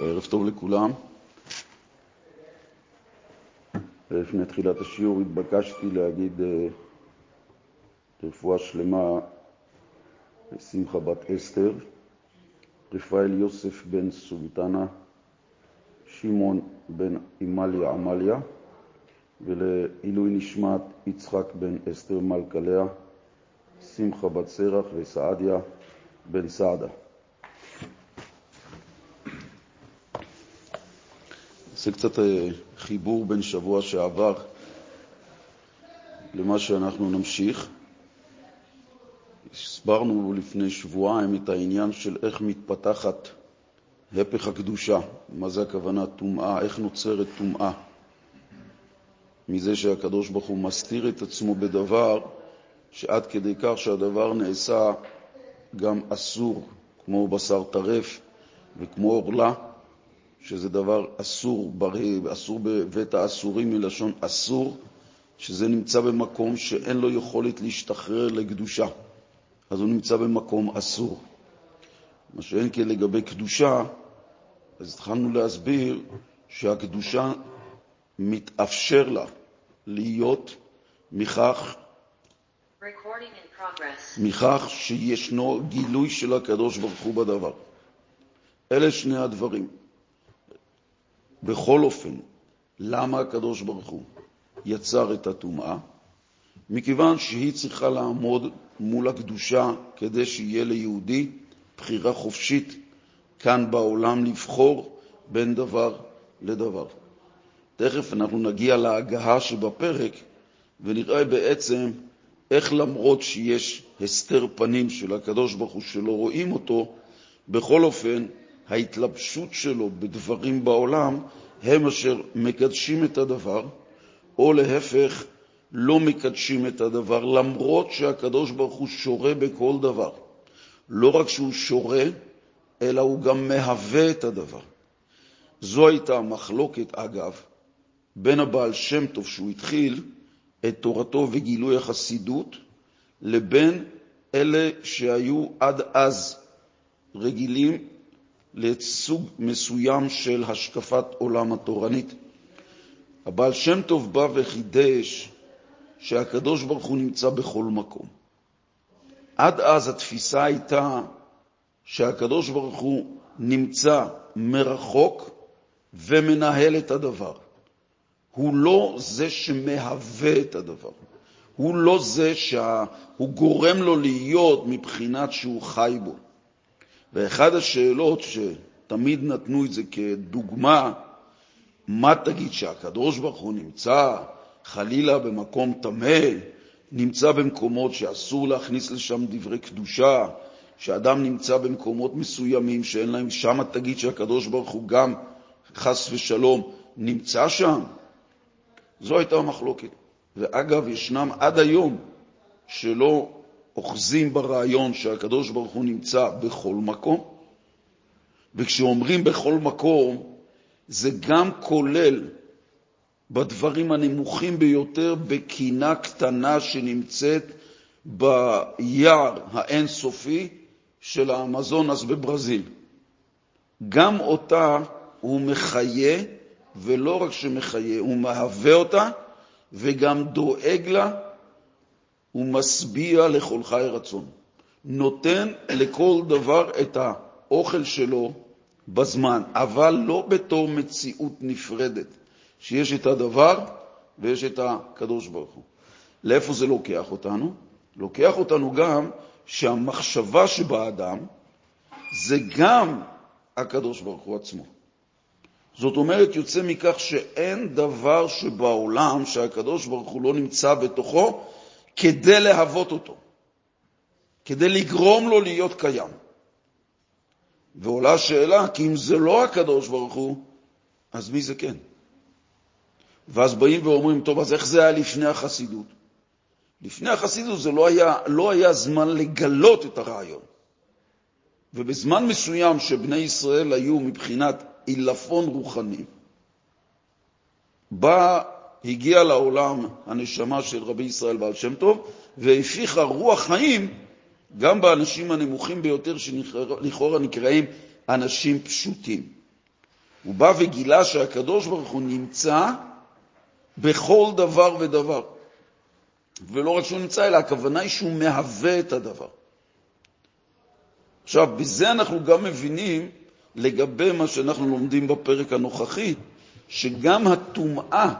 ערב טוב לכולם. לפני תחילת השיעור התבקשתי להגיד רפואה שלמה לשמחה בת אסתר, רפאל יוסף בן סולטנה, שמעון בן עמליה עמליה, ולעילוי נשמת יצחק בן אסתר מלכה לאה, שמחה בת סרח וסעדיה בן סעדה. זה קצת חיבור בין שבוע שעבר למה שאנחנו נמשיך. הסברנו לפני שבועיים את העניין של איך מתפתחת הפך הקדושה, מה זה הכוונה טומאה, איך נוצרת טומאה. מזה שהקדוש ברוך הוא מסתיר את עצמו בדבר שעד כדי כך שהדבר נעשה גם אסור, כמו בשר טרף וכמו עורלה, שזה דבר אסור, אסור בבית האסורים מלשון אסור, שזה נמצא במקום שאין לו יכולת להשתחרר לקדושה, אז הוא נמצא במקום אסור. מה שאין כן לגבי קדושה, אז התחלנו להסביר שהקדושה מתאפשר לה להיות מכך, מכך שישנו גילוי של הקדוש ברוך הוא בדבר. אלה שני הדברים. בכל אופן, למה הקדוש ברוך הוא יצר את הטומאה? מכיוון שהיא צריכה לעמוד מול הקדושה כדי שיהיה ליהודי בחירה חופשית כאן בעולם לבחור בין דבר לדבר. תכף אנחנו נגיע להגהה שבפרק ונראה בעצם איך למרות שיש הסתר פנים של הקדוש ברוך הוא שלא רואים אותו, בכל אופן ההתלבשות שלו בדברים בעולם הם אשר מקדשים את הדבר, או להפך, לא מקדשים את הדבר, למרות שהקדוש ברוך הוא שורה בכל דבר. לא רק שהוא שורה, אלא הוא גם מהווה את הדבר. זו הייתה המחלוקת, אגב, בין הבעל שם טוב, שהוא התחיל את תורתו וגילוי החסידות, לבין אלה שהיו עד אז רגילים לסוג מסוים של השקפת עולם התורנית. הבעל שם טוב בא וחידש שהקדוש ברוך הוא נמצא בכל מקום. עד אז התפיסה הייתה שהקדוש ברוך הוא נמצא מרחוק ומנהל את הדבר. הוא לא זה שמהווה את הדבר. הוא לא זה שהוא גורם לו להיות מבחינת שהוא חי בו. ואחד השאלות שתמיד נתנו את זה כדוגמה, מה תגיד שהקדוש ברוך הוא נמצא חלילה במקום טמא, נמצא במקומות שאסור להכניס לשם דברי קדושה, שאדם נמצא במקומות מסוימים שאין להם, שם תגיד שהקדוש ברוך הוא גם, חס ושלום, נמצא שם? זו הייתה המחלוקת. ואגב, ישנם עד היום שלא אוחזים ברעיון שהקדוש ברוך הוא נמצא בכל מקום, וכשאומרים בכל מקום, זה גם כולל בדברים הנמוכים ביותר בקינה קטנה שנמצאת ביער האינסופי של האמזונס בברזיל. גם אותה הוא מחיה, ולא רק שמחיה, הוא מהווה אותה וגם דואג לה ומשביע לכל חי רצון. נותן לכל דבר את האוכל שלו בזמן, אבל לא בתור מציאות נפרדת, שיש את הדבר ויש את הקדוש ברוך הוא. לאיפה זה לוקח אותנו? לוקח אותנו גם שהמחשבה שבאדם זה גם הקדוש ברוך הוא עצמו. זאת אומרת, יוצא מכך שאין דבר שבעולם שהקדוש ברוך הוא לא נמצא בתוכו כדי להוות אותו, כדי לגרום לו להיות קיים. ועולה השאלה, כי אם זה לא הקדוש ברוך הוא, אז מי זה כן? ואז באים ואומרים, טוב, אז איך זה היה לפני החסידות? לפני החסידות זה לא היה, לא היה זמן לגלות את הרעיון. ובזמן מסוים שבני ישראל היו מבחינת עילפון רוחני, בא הגיעה לעולם הנשמה של רבי ישראל בעל שם טוב, והפיחה רוח חיים גם באנשים הנמוכים ביותר, שלכאורה נקראים אנשים פשוטים. הוא בא וגילה שהקדוש ברוך הוא נמצא בכל דבר ודבר. ולא רק שהוא נמצא, אלא הכוונה היא שהוא מהווה את הדבר. עכשיו, בזה אנחנו גם מבינים, לגבי מה שאנחנו לומדים בפרק הנוכחי, שגם הטומאה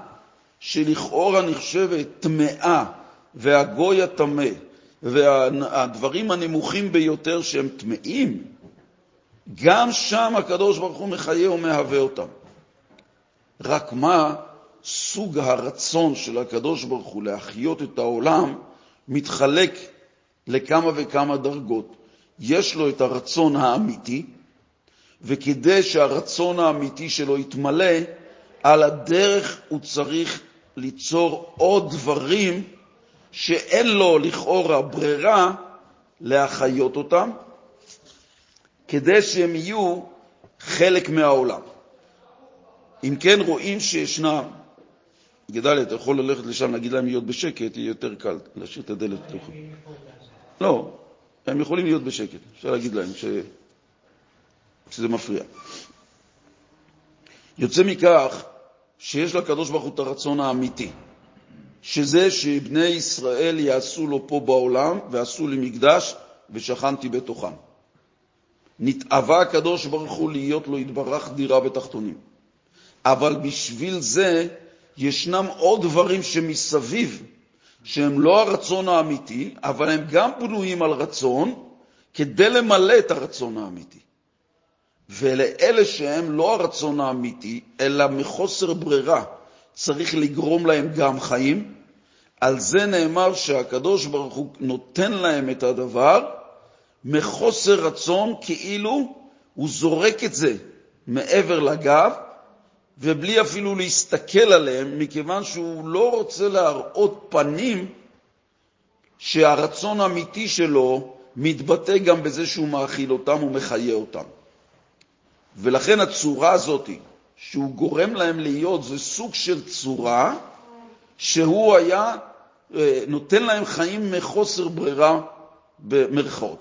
שלכאורה נחשבת טמאה והגוי הטמא והדברים הנמוכים ביותר שהם טמאים, גם שם הקדוש ברוך הוא מחיה ומהווה אותם. רק מה סוג הרצון של הקדוש ברוך הוא להחיות את העולם מתחלק לכמה וכמה דרגות. יש לו את הרצון האמיתי, וכדי שהרצון האמיתי שלו יתמלא, על הדרך הוא צריך ליצור עוד דברים שאין לו לכאורה ברירה להחיות אותם, כדי שהם יהיו חלק מהעולם. אם כן, רואים שישנם, גדליה, אתה יכול ללכת לשם, להגיד להם להיות בשקט, יהיה יותר קל, להשאיר את הדלת פתוחה. לא, הם יכולים להיות בשקט, אפשר להגיד להם ש... שזה מפריע. יוצא מכך שיש לקדוש ברוך הוא את הרצון האמיתי, שזה שבני ישראל יעשו לו פה בעולם ועשו לי מקדש ושכנתי בתוכם. נתאווה הקדוש ברוך הוא להיות לו יתברך דירה בתחתונים. אבל בשביל זה ישנם עוד דברים שמסביב, שהם לא הרצון האמיתי, אבל הם גם בנויים על רצון, כדי למלא את הרצון האמיתי. ולאלה שהם לא הרצון האמיתי, אלא מחוסר ברירה, צריך לגרום להם גם חיים. על זה נאמר שהקדוש ברוך הוא נותן להם את הדבר מחוסר רצון, כאילו הוא זורק את זה מעבר לגב, ובלי אפילו להסתכל עליהם, מכיוון שהוא לא רוצה להראות פנים שהרצון האמיתי שלו מתבטא גם בזה שהוא מאכיל אותם ומחיה אותם. ולכן הצורה הזאת שהוא גורם להם להיות זה סוג של צורה שהוא היה אה, נותן להם חיים מחוסר ברירה במרכאות.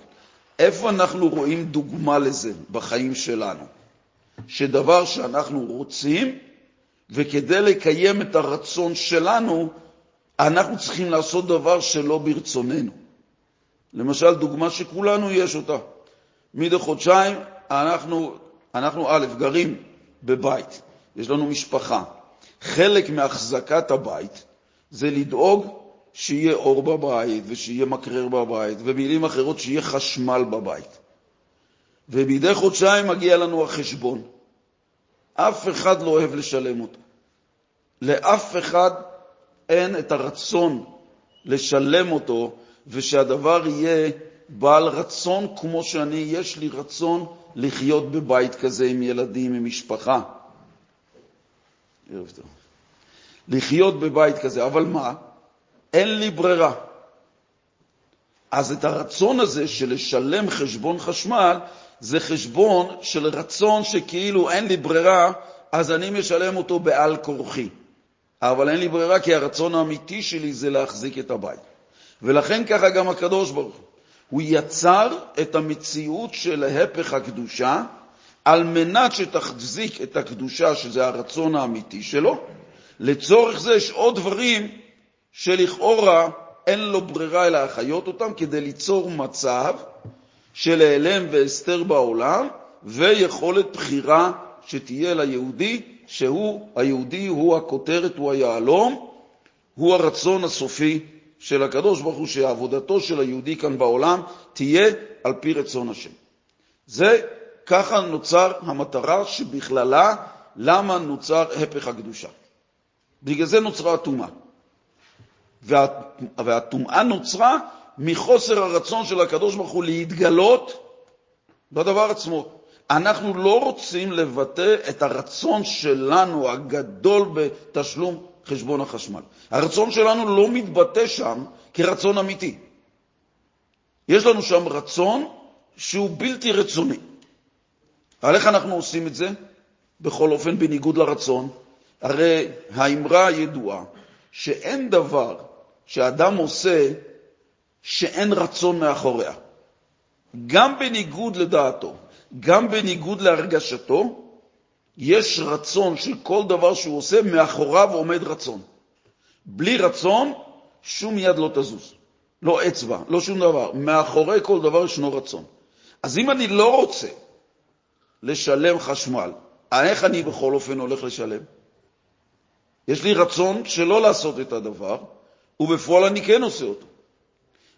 איפה אנחנו רואים דוגמה לזה בחיים שלנו? שדבר שאנחנו רוצים, וכדי לקיים את הרצון שלנו, אנחנו צריכים לעשות דבר שלא ברצוננו. למשל, דוגמה שכולנו יש אותה. מדי חודשיים אנחנו אנחנו א', גרים בבית, יש לנו משפחה. חלק מהחזקת הבית זה לדאוג שיהיה אור בבית ושיהיה מקרר בבית, ובמילים אחרות שיהיה חשמל בבית. ומדי חודשיים מגיע לנו החשבון. אף אחד לא אוהב לשלם אותו. לאף אחד אין את הרצון לשלם אותו, ושהדבר יהיה בעל רצון כמו שאני, יש לי רצון לחיות בבית כזה עם ילדים, עם משפחה. ערב טוב. לחיות בבית כזה, אבל מה? אין לי ברירה. אז את הרצון הזה של לשלם חשבון חשמל, זה חשבון של רצון שכאילו אין לי ברירה, אז אני משלם אותו בעל כורחי. אבל אין לי ברירה כי הרצון האמיתי שלי זה להחזיק את הבית. ולכן ככה גם הקדוש ברוך הוא. הוא יצר את המציאות של הפך הקדושה על מנת שתחזיק את הקדושה, שזה הרצון האמיתי שלו. לצורך זה יש עוד דברים שלכאורה אין לו ברירה אלא להחיות אותם כדי ליצור מצב של העלם והסתר בעולם ויכולת בחירה שתהיה ליהודי, שהוא, היהודי הוא הכותרת, הוא היהלום, הוא הרצון הסופי של הקדוש ברוך הוא שעבודתו של היהודי כאן בעולם תהיה על פי רצון השם. זה, ככה נוצר המטרה שבכללה למה נוצר הפך הקדושה. בגלל זה נוצרה הטומאה. והטומאה נוצרה מחוסר הרצון של הקדוש ברוך הוא להתגלות בדבר עצמו. אנחנו לא רוצים לבטא את הרצון שלנו הגדול בתשלום חשבון החשמל. הרצון שלנו לא מתבטא שם כרצון אמיתי. יש לנו שם רצון שהוא בלתי רצוני. על איך אנחנו עושים את זה? בכל אופן, בניגוד לרצון. הרי האמרה הידועה שאין דבר שאדם עושה שאין רצון מאחוריה. גם בניגוד לדעתו, גם בניגוד להרגשתו, יש רצון של כל דבר שהוא עושה, מאחוריו עומד רצון. בלי רצון, שום יד לא תזוז. לא אצבע, לא שום דבר. מאחורי כל דבר ישנו רצון. אז אם אני לא רוצה לשלם חשמל, איך אני בכל אופן הולך לשלם? יש לי רצון שלא לעשות את הדבר, ובפועל אני כן עושה אותו.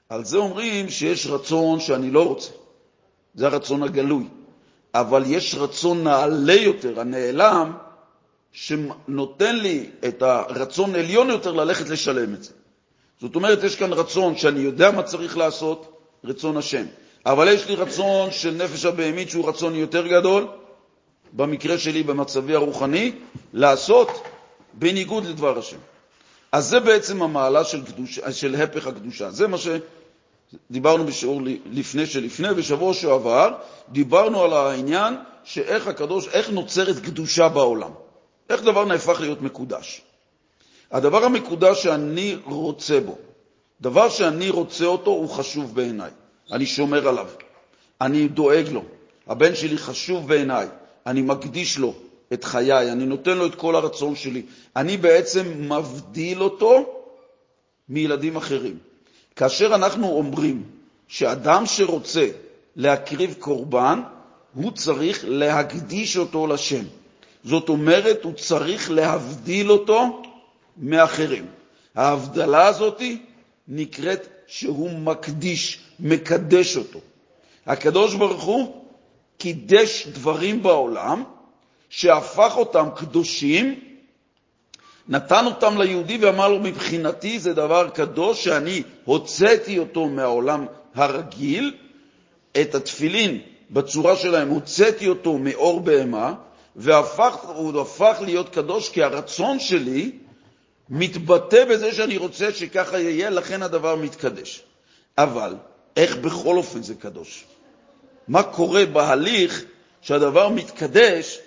על זה אומרים שיש רצון שאני לא רוצה. זה הרצון הגלוי. אבל יש רצון נעלה יותר, הנעלם, שנותן לי את הרצון עליון יותר ללכת לשלם את זה. זאת אומרת, יש כאן רצון שאני יודע מה צריך לעשות, רצון השם. אבל יש לי רצון של נפש הבהמית שהוא רצון יותר גדול, במקרה שלי, במצבי הרוחני, לעשות בניגוד לדבר השם. אז זה בעצם המעלה של, קדוש, של הפך הקדושה. זה מה שדיברנו בשיעור לפני שלפני, ושבוע שעבר דיברנו על העניין שאיך הקדוש, איך נוצרת קדושה בעולם. איך דבר נהפך להיות מקודש. הדבר המקודש שאני רוצה בו, דבר שאני רוצה אותו, הוא חשוב בעיניי. אני שומר עליו, אני דואג לו. הבן שלי חשוב בעיניי, אני מקדיש לו את חיי, אני נותן לו את כל הרצון שלי. אני בעצם מבדיל אותו מילדים אחרים. כאשר אנחנו אומרים שאדם שרוצה להקריב קורבן, הוא צריך להקדיש אותו לשם. זאת אומרת, הוא צריך להבדיל אותו מאחרים. ההבדלה הזאת נקראת שהוא מקדיש, מקדש אותו. הקדוש ברוך הוא קידש דברים בעולם, שהפך אותם קדושים, נתן אותם ליהודי ואמר לו, מבחינתי זה דבר קדוש שאני הוצאתי אותו מהעולם הרגיל, את התפילין בצורה שלהם, הוצאתי אותו מאור בהמה, והוא הפך להיות קדוש כי הרצון שלי מתבטא בזה שאני רוצה שככה יהיה, לכן הדבר מתקדש. אבל איך בכל אופן זה קדוש? מה קורה בהליך שהדבר מתקדש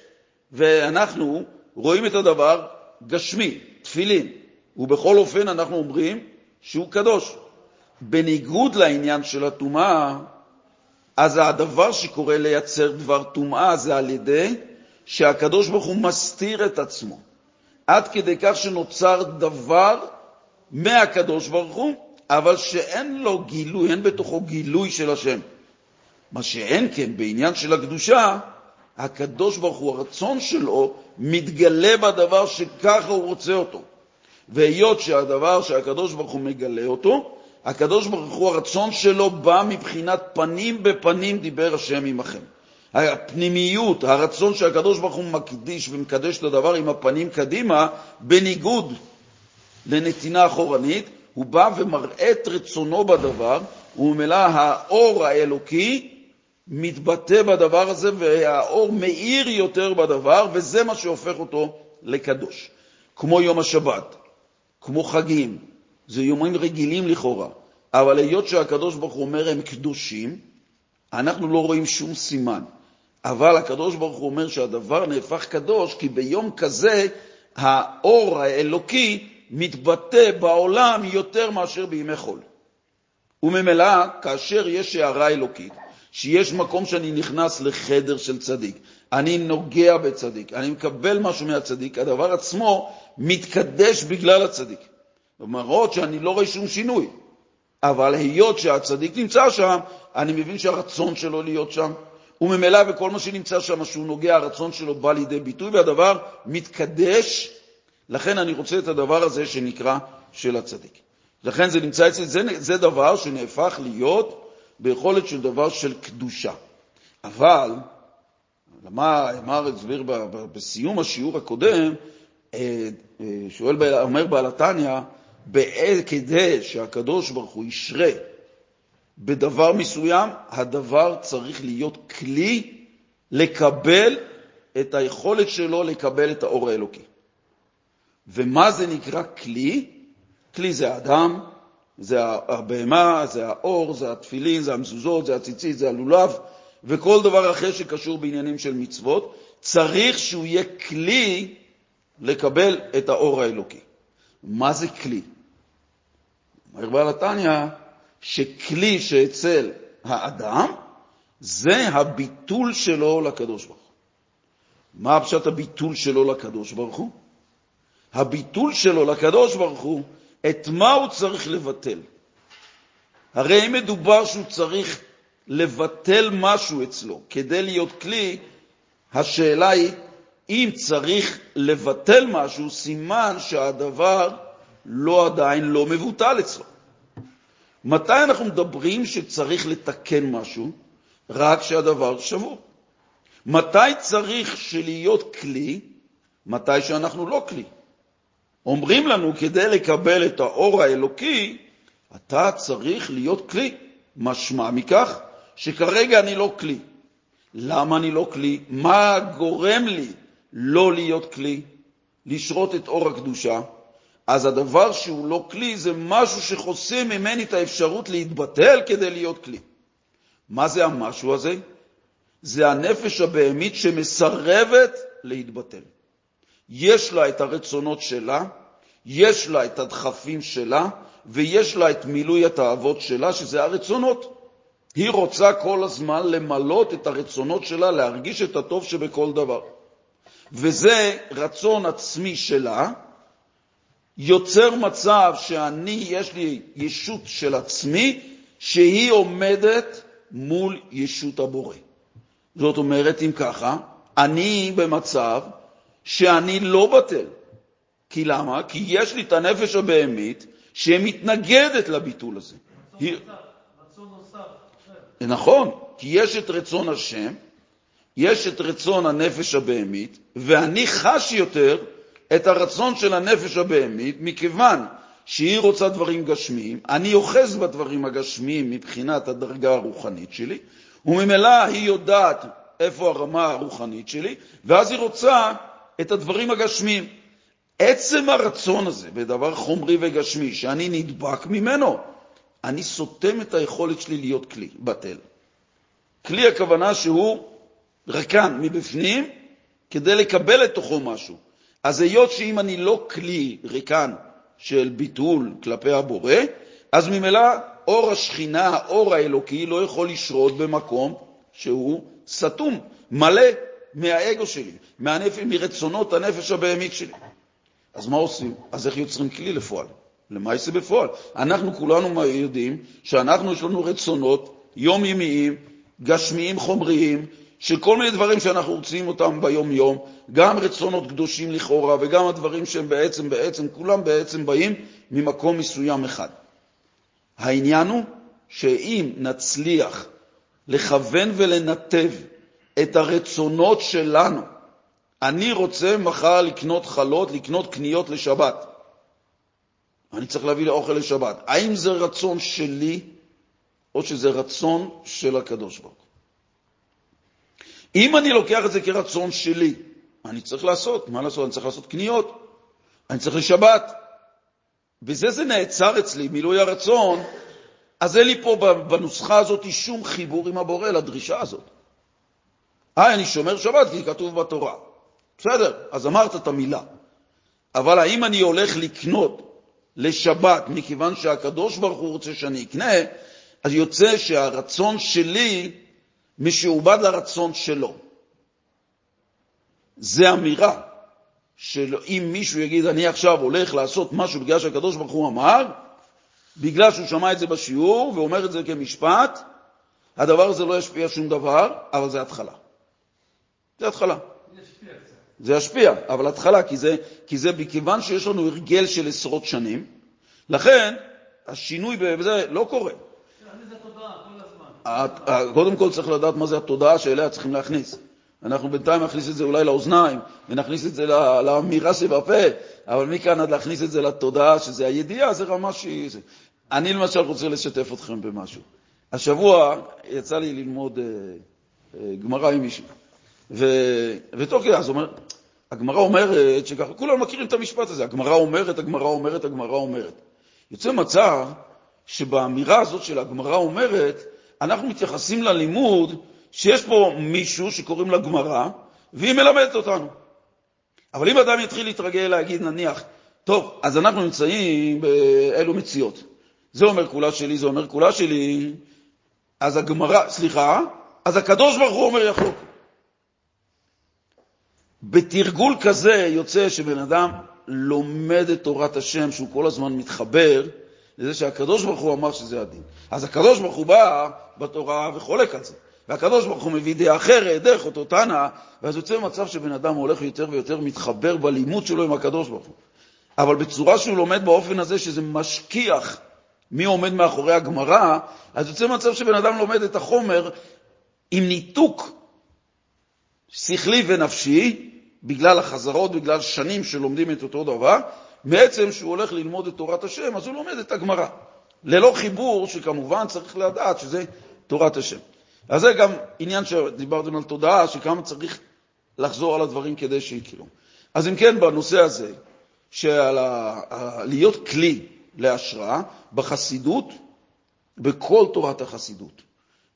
ואנחנו רואים את הדבר גשמי, תפילין, ובכל אופן אנחנו אומרים שהוא קדוש. בניגוד לעניין של הטומאה, אז הדבר שקורה לייצר דבר טומאה זה על ידי שהקדוש ברוך הוא מסתיר את עצמו, עד כדי כך שנוצר דבר מהקדוש ברוך הוא, אבל שאין לו גילוי, אין בתוכו גילוי של השם. מה שאין כן בעניין של הקדושה, הקדוש ברוך הוא, הרצון שלו, מתגלה בדבר שככה הוא רוצה אותו. והיות שהדבר שהקדוש ברוך הוא מגלה אותו, הקדוש ברוך הוא, הרצון שלו בא מבחינת פנים בפנים דיבר השם עמכם. הפנימיות, הרצון שהקדוש ברוך הוא מקדיש ומקדש את הדבר עם הפנים קדימה, בניגוד לנתינה אחורנית, הוא בא ומראה את רצונו בדבר, וממילא האור האלוקי מתבטא בדבר הזה, והאור מאיר יותר בדבר, וזה מה שהופך אותו לקדוש. כמו יום השבת, כמו חגים, זה יומים רגילים לכאורה, אבל היות שהקדוש ברוך הוא אומר הם קדושים, אנחנו לא רואים שום סימן. אבל הקדוש ברוך הוא אומר שהדבר נהפך קדוש, כי ביום כזה האור האלוקי מתבטא בעולם יותר מאשר בימי חול. וממילא, כאשר יש הערה אלוקית, שיש מקום שאני נכנס לחדר של צדיק, אני נוגע בצדיק, אני מקבל משהו מהצדיק, הדבר עצמו מתקדש בגלל הצדיק. למרות שאני לא רואה שום שינוי, אבל היות שהצדיק נמצא שם, אני מבין שהרצון שלו להיות שם, וממילא בכל מה שנמצא שם, שהוא נוגע, הרצון שלו בא לידי ביטוי, והדבר מתקדש, לכן אני רוצה את הדבר הזה שנקרא של הצדיק. לכן זה נמצא אצלי, זה, זה דבר שנהפך להיות ביכולת של דבר של קדושה. אבל, למה אמר, הסביר בסיום השיעור הקודם, אה, אה, שואל, אומר בעל התניא, כדי שהקדוש ברוך הוא ישרה בדבר מסוים, הדבר צריך להיות כלי לקבל את היכולת שלו לקבל את האור האלוקי. ומה זה נקרא כלי? כלי זה אדם, זה הבהמה, זה האור, זה התפילין, זה המזוזות, זה הציצית, זה הלולב, וכל דבר אחר שקשור בעניינים של מצוות, צריך שהוא יהיה כלי לקבל את האור האלוקי. מה זה כלי? אומר בעל התניא שכלי שאצל האדם זה הביטול שלו לקדוש ברוך הוא. מה פשט הביטול שלו לקדוש ברוך הוא? הביטול שלו לקדוש ברוך הוא, את מה הוא צריך לבטל? הרי אם מדובר שהוא צריך לבטל משהו אצלו כדי להיות כלי, השאלה היא, אם צריך לבטל משהו, סימן שהדבר לא עדיין לא מבוטל אצלו. מתי אנחנו מדברים שצריך לתקן משהו? רק כשהדבר שבור. מתי צריך שלהיות כלי? מתי שאנחנו לא כלי. אומרים לנו, כדי לקבל את האור האלוקי, אתה צריך להיות כלי. משמע מכך שכרגע אני לא כלי. למה אני לא כלי? מה גורם לי לא להיות כלי? לשרות את אור הקדושה? אז הדבר שהוא לא כלי זה משהו שחוסם ממני את האפשרות להתבטל כדי להיות כלי. מה זה המשהו הזה? זה הנפש הבהמית שמסרבת להתבטל. יש לה את הרצונות שלה, יש לה את הדחפים שלה, ויש לה את מילוי התאוות שלה, שזה הרצונות. היא רוצה כל הזמן למלות את הרצונות שלה, להרגיש את הטוב שבכל דבר. וזה רצון עצמי שלה, יוצר מצב שאני, יש לי ישות של עצמי, שהיא עומדת מול ישות הבורא. זאת אומרת, אם ככה, אני במצב שאני לא בטל. כי למה? כי יש לי את הנפש הבהמית שמתנגדת לביטול הזה. היא... רצון נוסף. נכון, כי יש את רצון השם, יש את רצון הנפש הבהמית, ואני חש יותר את הרצון של הנפש הבהמית, מכיוון שהיא רוצה דברים גשמיים, אני אוחז בדברים הגשמיים מבחינת הדרגה הרוחנית שלי, וממילא היא יודעת איפה הרמה הרוחנית שלי, ואז היא רוצה את הדברים הגשמיים. עצם הרצון הזה בדבר חומרי וגשמי, שאני נדבק ממנו, אני סותם את היכולת שלי להיות כלי, בטל. כלי הכוונה שהוא רקן מבפנים כדי לקבל לתוכו משהו. אז היות שאם אני לא כלי ריקן של ביטול כלפי הבורא, אז ממילא אור השכינה, האור האלוקי, לא יכול לשרות במקום שהוא סתום, מלא מהאגו שלי, מהנפ... מרצונות הנפש הבהמית שלי. אז מה עושים? אז איך יוצרים כלי לפועל? למה יעשה בפועל? אנחנו כולנו יודעים שאנחנו, יש לנו רצונות יומיומיים, גשמיים, חומריים, של כל מיני דברים שאנחנו רוצים אותם ביום-יום, גם רצונות קדושים לכאורה וגם הדברים שהם בעצם, בעצם, כולם בעצם באים ממקום מסוים אחד. העניין הוא שאם נצליח לכוון ולנתב את הרצונות שלנו, אני רוצה מחר לקנות חלות, לקנות קניות לשבת. אני צריך להביא לאוכל לשבת. האם זה רצון שלי או שזה רצון של הקדוש ברוך הוא? אם אני לוקח את זה כרצון שלי, אני צריך לעשות, מה לעשות? אני צריך לעשות קניות, אני צריך לשבת. בזה זה נעצר אצלי, מילוי הרצון, אז אין לי פה בנוסחה הזאת שום חיבור עם הבורא לדרישה הזאת. אה, אני שומר שבת כי כתוב בתורה. בסדר, אז אמרת את המילה. אבל האם אני הולך לקנות לשבת מכיוון שהקדוש ברוך הוא רוצה שאני אקנה, אז יוצא שהרצון שלי משועבד לרצון שלו. זה אמירה שאם מישהו יגיד, אני עכשיו הולך לעשות משהו בגלל שהקדוש ברוך הוא אמר, בגלל שהוא שמע את זה בשיעור ואומר את זה כמשפט, הדבר הזה לא ישפיע שום דבר, אבל זה התחלה. זה התחלה. זה ישפיע, אבל התחלה, כי זה, כי זה מכיוון שיש לנו הרגל של עשרות שנים, לכן השינוי בזה לא קורה. קודם כל צריך לדעת מה זה התודעה שאליה צריכים להכניס. אנחנו בינתיים נכניס את זה אולי לאוזניים, ונכניס את זה לאמירה שבפה, אבל מכאן עד להכניס את זה לתודעה, שזה הידיעה, זה רמה שהיא... אני למשל רוצה לשתף אתכם במשהו. השבוע יצא לי ללמוד אה, אה, גמרא עם מישהו, ותוך כדי, אז אומר, הגמרא אומרת שככה, כולם מכירים את המשפט הזה, הגמרא אומרת, הגמרא אומרת, הגמרא אומרת. יוצא מצב שבאמירה הזאת של הגמרא אומרת, אנחנו מתייחסים ללימוד שיש פה מישהו שקוראים לה גמרא, והיא מלמדת אותנו. אבל אם אדם יתחיל להתרגל להגיד, נניח, טוב, אז אנחנו נמצאים באלו מציאות. זה אומר כולה שלי, זה אומר כולה שלי, אז הגמרא, סליחה, אז הקדוש ברוך הוא אומר יחלוק. בתרגול כזה יוצא שבן אדם לומד את תורת השם, שהוא כל הזמן מתחבר לזה שהקדוש ברוך הוא אמר שזה הדין. אז הקדוש ברוך הוא בא בתורה וחולק על זה. והקדוש ברוך הוא מביא דעה אחרת, דרך אותו תנא, ואז יוצא מצב שבן אדם הולך יותר ויותר מתחבר בלימוד שלו עם הקדוש ברוך הוא. אבל בצורה שהוא לומד באופן הזה שזה משכיח מי עומד מאחורי הגמרא, אז יוצא מצב שבן אדם לומד את החומר עם ניתוק שכלי ונפשי, בגלל החזרות, בגלל שנים שלומדים את אותו דבר, בעצם שהוא הולך ללמוד את תורת השם, אז הוא לומד את הגמרא. ללא חיבור, שכמובן צריך לדעת שזה תורת השם. אז זה גם עניין שדיברתם על תודעה, שכמה צריך לחזור על הדברים כדי שיקרו. אז אם כן, בנושא הזה, של להיות כלי להשראה, בחסידות, בכל תורת החסידות,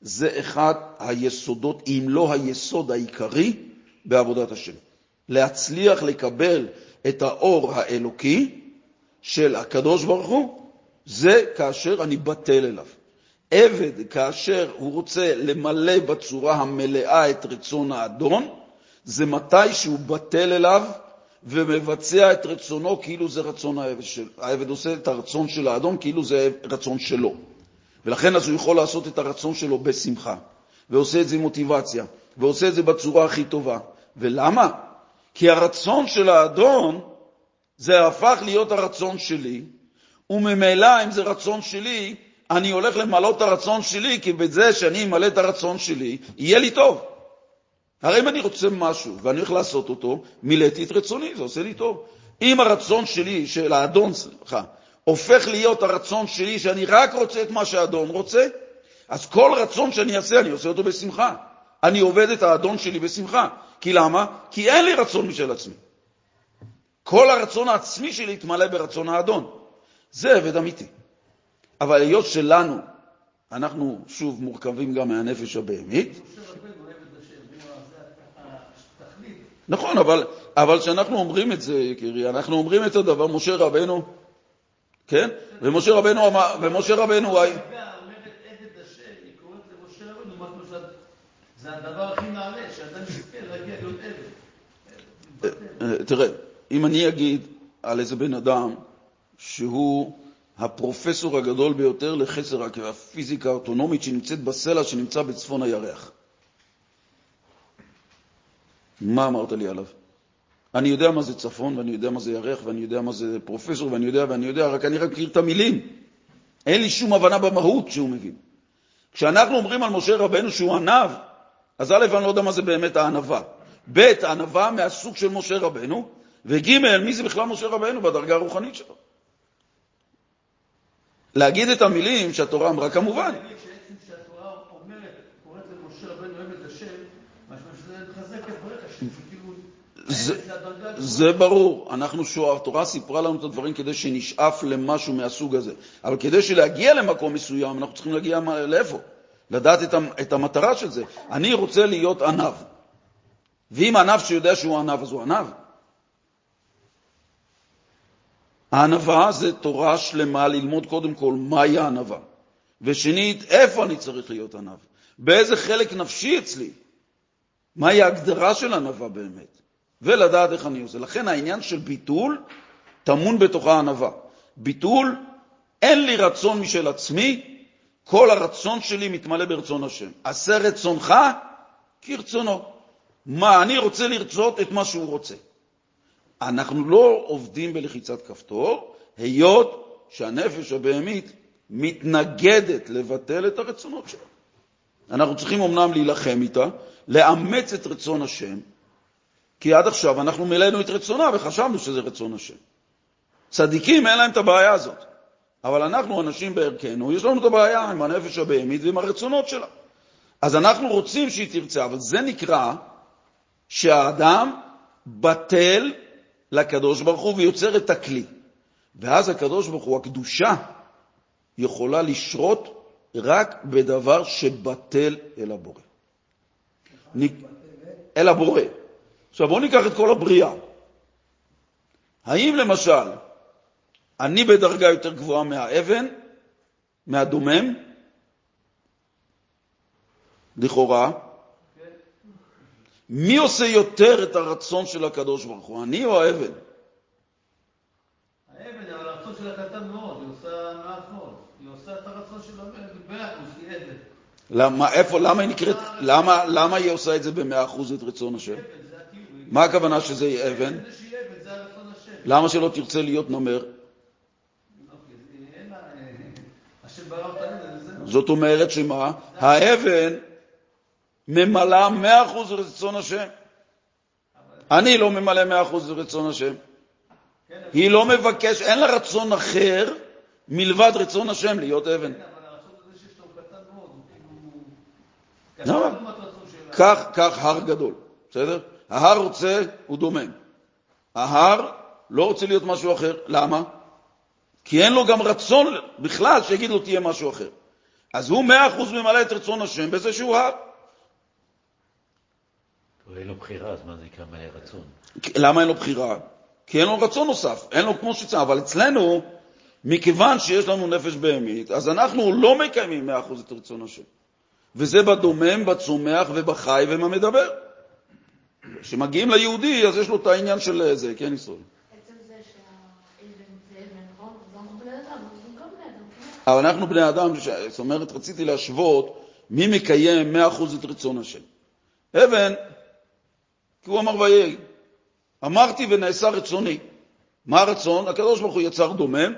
זה אחד היסודות, אם לא היסוד העיקרי, בעבודת השם. להצליח לקבל את האור האלוקי של הקדוש ברוך הוא, זה כאשר אני בטל אליו. עבד, כאשר הוא רוצה למלא בצורה המלאה את רצון האדון, זה מתי שהוא בטל אליו ומבצע את רצונו כאילו זה רצון העבד. של... העבד עושה את הרצון של האדון כאילו זה רצון שלו. ולכן אז הוא יכול לעשות את הרצון שלו בשמחה, ועושה את זה עם מוטיבציה, ועושה את זה בצורה הכי טובה. ולמה? כי הרצון של האדון זה הפך להיות הרצון שלי, וממילא אם זה רצון שלי, אני הולך למלא את הרצון שלי, כי בזה שאני אמלא את הרצון שלי, יהיה לי טוב. הרי אם אני רוצה משהו ואני הולך לעשות אותו, מילאתי את רצוני, זה עושה לי טוב. אם הרצון שלי, של האדון, סליחה, הופך להיות הרצון שלי, שאני רק רוצה את מה שהאדון רוצה, אז כל רצון שאני אעשה, אני עושה אותו בשמחה. אני עובד את האדון שלי בשמחה. כי למה? כי אין לי רצון משל עצמי. כל הרצון העצמי שלי יתמלא ברצון האדון. זה עבד אמיתי. אבל היות שלנו, אנחנו שוב מורכבים גם מהנפש הבהמית, נכון, אבל כשאנחנו אומרים את זה, יקירי, אנחנו אומרים את הדבר, משה רבנו, כן? ומשה רבנו אמר, ומשה רבנו... זה הדבר הכי נעלה, שאדם יזכה להגיע להיות עבד. אה, תראה, אם אני אגיד על איזה בן אדם שהוא הפרופסור הגדול ביותר לחסר הפיזיקה האוטונומית שנמצאת בסלע שנמצא בצפון הירח, מה אמרת לי עליו? אני יודע מה זה צפון, ואני יודע מה זה ירח, ואני יודע מה זה פרופסור, ואני יודע ואני יודע, רק אני רק מכיר את המילים. אין לי שום הבנה במהות שהוא מבין. כשאנחנו אומרים על משה רבנו שהוא ענב, אז א', אני לא יודע מה זה באמת הענווה. ב', ענווה מהסוג של משה רבנו, וג', מי זה בכלל משה רבנו בדרגה הרוחנית שלו. להגיד את המילים שהתורה אמרה, כמובן. זה ברור. אנחנו שואף, התורה סיפרה לנו את הדברים כדי שנשאף למשהו מהסוג הזה. אבל כדי שלהגיע למקום מסוים, אנחנו צריכים להגיע לאיפה? לדעת את המטרה של זה. אני רוצה להיות ענב. ואם ענב שיודע שהוא ענב, אז הוא ענב. הענבה זה תורה שלמה ללמוד קודם כל מהי הענבה, ושנית, איפה אני צריך להיות ענב, באיזה חלק נפשי אצלי, מהי ההגדרה של ענבה באמת, ולדעת איך אני עושה. לכן העניין של ביטול טמון בתוך הענבה. ביטול, אין לי רצון משל עצמי, כל הרצון שלי מתמלא ברצון השם. עשה רצונך כרצונו. מה, אני רוצה לרצות את מה שהוא רוצה. אנחנו לא עובדים בלחיצת כפתור, היות שהנפש הבהמית מתנגדת לבטל את הרצונות שלה. אנחנו צריכים אומנם להילחם איתה, לאמץ את רצון השם, כי עד עכשיו אנחנו מילאנו את רצונה וחשבנו שזה רצון השם. צדיקים אין להם את הבעיה הזאת. אבל אנחנו אנשים בערכנו, יש לנו את הבעיה עם הנפש הבהמית ועם הרצונות שלה. אז אנחנו רוצים שהיא תרצה, אבל זה נקרא שהאדם בטל לקדוש ברוך הוא ויוצר את הכלי. ואז הקדוש ברוך הוא, הקדושה, יכולה לשרות רק בדבר שבטל אל הבורא. אל הבורא. עכשיו בואו ניקח את כל הבריאה. האם למשל אני בדרגה יותר גבוהה מהאבן, מהדומם, לכאורה, מי עושה יותר את הרצון של הקדוש ברוך הוא, אני או האבן? האבן, אבל הרצון שלה קטן מאוד, היא עושה מעט מאוד. היא עושה את הרצון שלה במאה אחוז, היא אבן. למה, איפה, למה היא נקראת, למה, למה היא עושה את זה במאה אחוז את רצון השם? מה הכוונה שזה יהיה אבן? למה שלא תרצה להיות נמר? אוקיי. זאת אומרת שמה? האבן ממלאה מאה אחוז רצון השם. אני לא ממלא מאה אחוז רצון השם. כן, היא לא מבקש, אין לה רצון אחר מלבד רצון השם להיות אבן. כן, אבל כאילו... שלה. כך, כך הר גדול, בסדר? ההר רוצה, הוא דומם. ההר לא רוצה להיות משהו אחר. למה? כי אין לו גם רצון בכלל שיגיד לו תהיה משהו אחר. אז הוא מאה אחוז ממלא את רצון השם בזה שהוא הר. אין לו בחירה, אז מה זה נקרא מלא רצון? למה אין לו בחירה? כי אין לו רצון נוסף, אין לו כמו שצריך. אבל אצלנו, מכיוון שיש לנו נפש בהמית, אז אנחנו לא מקיימים מאה אחוז את רצון השם. וזה בדומם, בצומח ובחי ובמדבר. כשמגיעים ליהודי, אז יש לו את העניין של זה, כן, ישראל? עצם זה שהאבן זה אבן, נכון? כן? אבל אנחנו בני אדם, ש- זאת אומרת, רציתי להשוות מי מקיים מאה אחוז את רצון השם. אבן, כי הוא אמר ויהי, אמרתי ונעשה רצוני. מה הרצון? הקדוש ברוך הוא יצר דומם,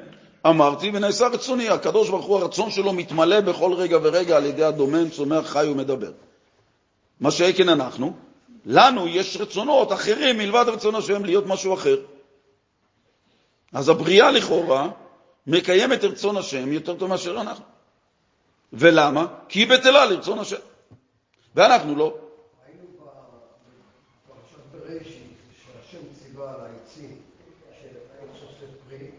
אמרתי ונעשה רצוני. הקדוש ברוך הוא, הרצון שלו מתמלא בכל רגע ורגע על ידי הדומם, צומח, חי ומדבר. מה שכן אנחנו, לנו יש רצונות אחרים מלבד רצון השם להיות משהו אחר. אז הבריאה לכאורה מקיימת רצון השם יותר טוב מאשר אנחנו. ולמה? כי היא בטלה לרצון השם. ואנחנו לא. ציווה על העצים עושה פרי,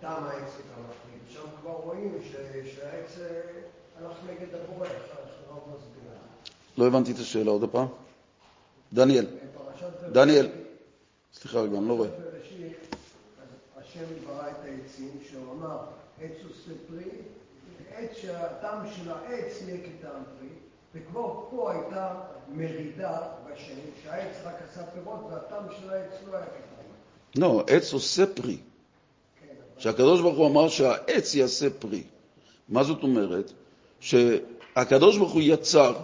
טעם העץ וטעם הפרי. שם כבר רואים שהעץ אה, הלך נגד הבורא, מסביר. לא הבנתי את השאלה עוד פעם. דניאל, דניאל. סליחה רגע, אני לא רואה. השם ברא את העצים, שהוא אמר, עץ עושה פרי, עץ שהטעם של העץ יהיה כטעם פרי, וכבר פה הייתה מרידה בשם, שהעץ רק עשה פירות והטעם של העץ לא היה כטעם. לא, עץ עושה פרי. שהקדוש ברוך הוא אמר שהעץ יעשה פרי. מה זאת אומרת? שהקדוש ברוך הוא יצר,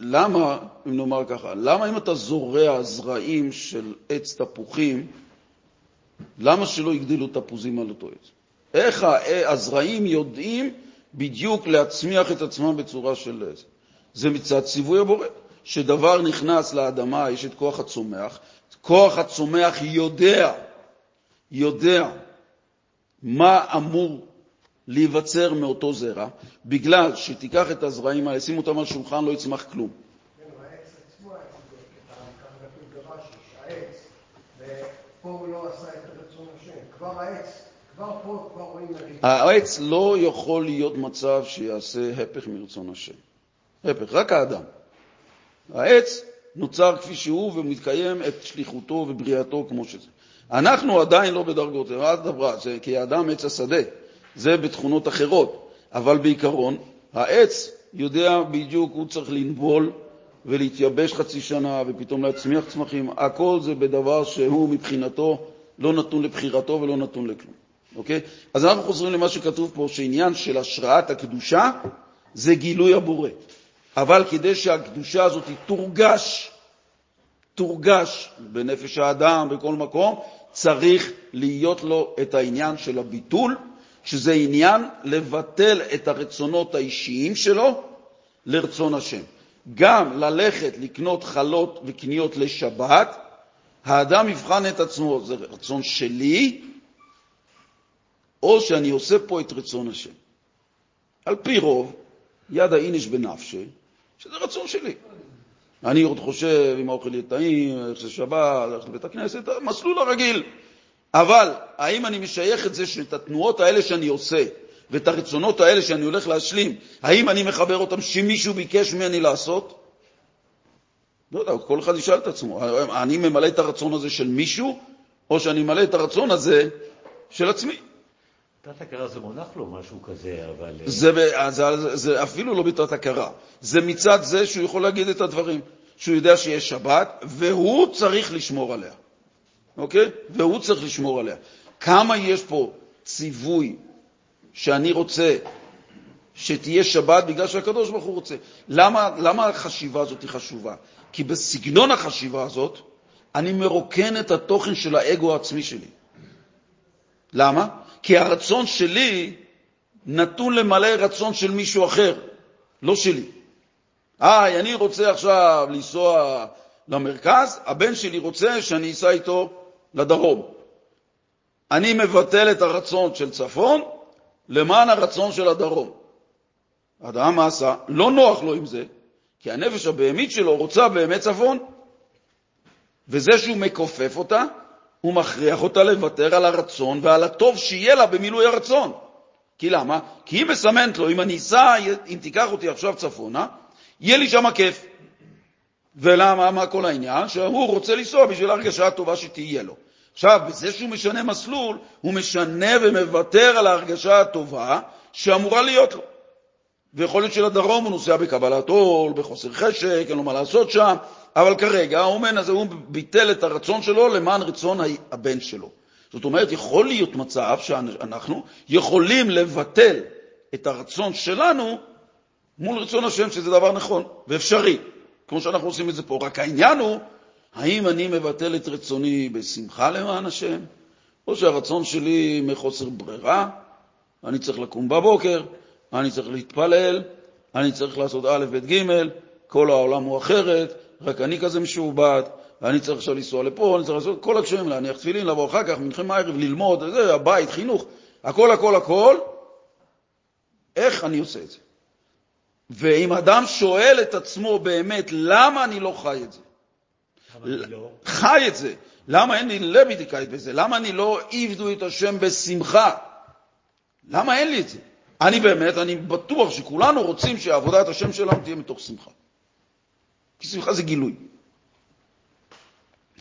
למה, אם נאמר ככה, למה אם אתה זורע זרעים של עץ תפוחים, למה שלא יגדלו תפוזים על אותו עץ? איך הזרעים יודעים בדיוק להצמיח את עצמם בצורה של עץ? זה מצד ציווי הבורא. שדבר נכנס לאדמה, יש את כוח הצומח, כוח הצומח יודע, יודע מה אמור להיווצר מאותו זרע, בגלל שתיקח את הזרעים האלה, שים אותם על שולחן, לא יצמח כלום. כן, העץ עצמו היה צריך להיות כטעם, כך כתוב ברש"י, שהעץ, ופה הוא לא עשה את רצון השם. כבר העץ, העץ לא יכול להיות מצב שיעשה הפך מרצון השם. הפך, רק האדם. העץ נוצר כפי שהוא ומתקיים את שליחותו ובריאתו כמו שזה. אנחנו עדיין לא בדרגות, זה כי האדם עץ השדה, זה בתכונות אחרות, אבל בעיקרון העץ יודע בדיוק, הוא צריך לנבול ולהתייבש חצי שנה ופתאום להצמיח צמחים, הכל זה בדבר שהוא מבחינתו לא נתון לבחירתו ולא נתון לכלום. אוקיי? אז אנחנו חוזרים למה שכתוב פה, שעניין של השראת הקדושה זה גילוי הבורא. אבל כדי שהקדושה הזאת תורגש, תורגש בנפש האדם, בכל מקום, צריך להיות לו את העניין של הביטול, שזה עניין לבטל את הרצונות האישיים שלו לרצון השם. גם ללכת לקנות חלות וקניות לשבת, האדם יבחן את עצמו, זה רצון שלי, או שאני עושה פה את רצון השם. על פי רוב, יד האיניש בנפשי, שזה רצון שלי. אני עוד חושב אם האוכל יהיה טעים, איך זה שבת, ללכת לבית הכנסת, המסלול הרגיל. אבל האם אני משייך את זה, שאת התנועות האלה שאני עושה ואת הרצונות האלה שאני הולך להשלים, האם אני מחבר אותם שמישהו ביקש ממני לעשות? לא יודע, כל אחד ישאל את עצמו. אני ממלא את הרצון הזה של מישהו, או שאני ממלא את הרצון הזה של עצמי? תת הכרה זה מונח לו משהו כזה, אבל... אה, זה, ב- זה, זה אפילו לא בתת הכרה, זה מצד זה שהוא יכול להגיד את הדברים. שהוא יודע שיש שבת, והוא צריך לשמור עליה, אוקיי? והוא צריך לשמור עליה. כמה יש פה ציווי שאני רוצה שתהיה שבת בגלל שהקדוש ברוך הוא רוצה. למה, למה החשיבה הזאת היא חשובה? כי בסגנון החשיבה הזאת אני מרוקן את התוכן של האגו העצמי שלי. למה? כי הרצון שלי נתון למלא רצון של מישהו אחר, לא שלי. היי, אני רוצה עכשיו לנסוע למרכז, הבן שלי רוצה שאני אסע איתו לדרום. אני מבטל את הרצון של צפון למען הרצון של הדרום. האדם מה עשה? לא נוח לו עם זה, כי הנפש הבהמית שלו רוצה באמת צפון. וזה שהוא מכופף אותה, הוא מכריח אותה לוותר על הרצון ועל הטוב שיהיה לה במילוי הרצון. כי למה? כי היא מסמנת לו, אם אני אסע, אם תיקח אותי עכשיו צפונה, יהיה לי שם כיף. ולמה? מה כל העניין? שהוא רוצה לנסוע בשביל ההרגשה הטובה שתהיה לו. עכשיו, בזה שהוא משנה מסלול, הוא משנה ומוותר על ההרגשה הטובה שאמורה להיות לו. ויכול להיות שלדרום הוא נוסע בקבלת עול, בחוסר חשק, אין לו מה לעשות שם, אבל כרגע האומן הזה, הוא ביטל את הרצון שלו למען רצון הבן שלו. זאת אומרת, יכול להיות מצב שאנחנו יכולים לבטל את הרצון שלנו מול רצון השם, שזה דבר נכון ואפשרי, כמו שאנחנו עושים את זה פה. רק העניין הוא, האם אני מבטל את רצוני בשמחה למען השם, או שהרצון שלי מחוסר ברירה, אני צריך לקום בבוקר, אני צריך להתפלל, אני צריך לעשות א', ב', ג', כל העולם הוא אחרת, רק אני כזה משועבד, אני צריך עכשיו לנסוע לפה, אני צריך לעשות כל הקשרים, להניח תפילין, לבוא אחר כך, מנחם הערב, ללמוד, זה, הבית, חינוך, הכל, הכל, הכל. איך אני עושה את זה? ואם אדם שואל את עצמו באמת, למה אני לא חי את זה? לא? חי את זה. למה אין לי לבידיקאית בזה? למה אני לא עבדו את השם בשמחה? למה אין לי את זה? אני באמת, אני בטוח שכולנו רוצים שעבודת השם שלנו תהיה מתוך שמחה. כי שמחה זה גילוי.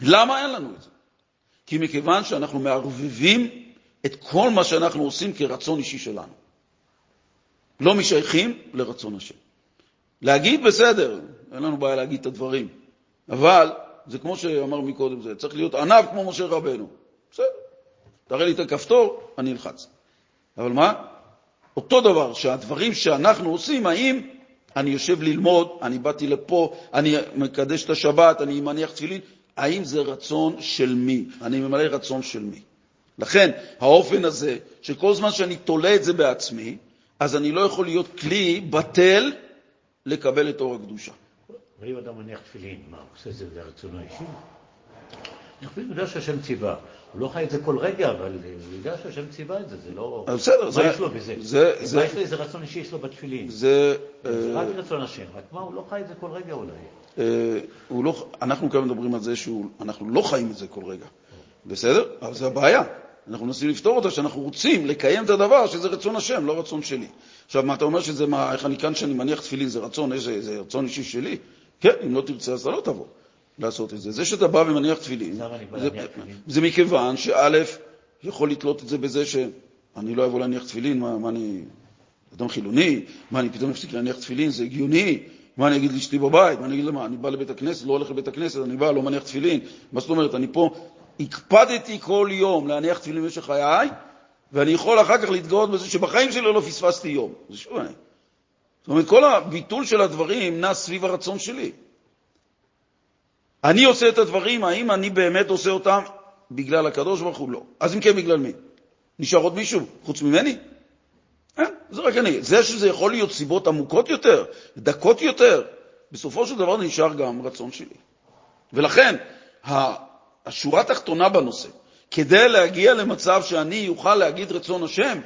למה אין לנו את זה? כי מכיוון שאנחנו מערבבים את כל מה שאנחנו עושים כרצון אישי שלנו. לא משייכים לרצון השם. להגיד בסדר, אין לנו בעיה להגיד את הדברים, אבל זה כמו שאמר מקודם, זה צריך להיות ענב כמו משה רבנו. בסדר, תראה לי את הכפתור, אני אלחץ. אבל מה? אותו דבר, שהדברים שאנחנו עושים, האם אני יושב ללמוד, אני באתי לפה, אני מקדש את השבת, אני מניח תפילין, האם זה רצון של מי? אני ממלא רצון של מי? לכן, האופן הזה, שכל זמן שאני תולה את זה בעצמי, אז אני לא יכול להיות כלי בטל לקבל את אור הקדושה. אבל אם אדם מניח תפילין, מה, הוא עושה את זה לרצונו האישי? הוא יודע שהשם ציווה. הוא לא חי את זה כל רגע, אבל הוא יודע שהשם ציווה את זה, זה לא... בסדר, מה זה... יש לו בזה? זה... מה זה... יש לו איזה רצון אישי יש לו בתפילין? זה... זה אה, רק רצון השם, רק מה, הוא לא חי את זה כל רגע אולי. אה, הוא לא, אנחנו כאן מדברים על זה שאנחנו לא חיים את זה כל רגע, בסדר? אבל זו הבעיה. אנחנו מנסים לפתור אותה, שאנחנו רוצים לקיים את הדבר שזה רצון השם, לא רצון שלי. עכשיו, מה אתה אומר שזה, מה, איך אני כאן שאני מניח תפילין, זה רצון, איזה, זה רצון אישי שלי? כן, אם לא תרצה, אז אתה לא תבוא לעשות את זה. זה שאתה בא ומניח תפילין? זה מכיוון שא', יכול לתלות את זה בזה שאני לא אבוא להניח תפילין, מה, מה אני, אדם חילוני, מה אני פתאום אפסיק להניח תפילין, זה הגיוני, מה אני אגיד לאשתי בבית, מה אני אגיד למה, אני בא לבית הכנסת, לא הולך לבית הכנסת, אני בא, לא מניח תפילין, מה זאת אומרת, אני פה הקפדתי כל יום להניח תפילין במשך חיי, ואני יכול אחר כך להתגאות בזה שבחיים שלי לא פספסתי יום. זה שוב אני. זאת אומרת, כל הביטול של הדברים נע סביב הרצון שלי. אני עושה את הדברים, האם אני באמת עושה אותם בגלל הקדוש ברוך הוא? לא. אז אם כן, בגלל מי? נשאר עוד מישהו חוץ ממני? אין, זה רק אני. זה שזה יכול להיות סיבות עמוקות יותר, דקות יותר, בסופו של דבר נשאר גם רצון שלי. ולכן, השורה התחתונה בנושא, כדי להגיע למצב שאני אוכל להגיד רצון השם,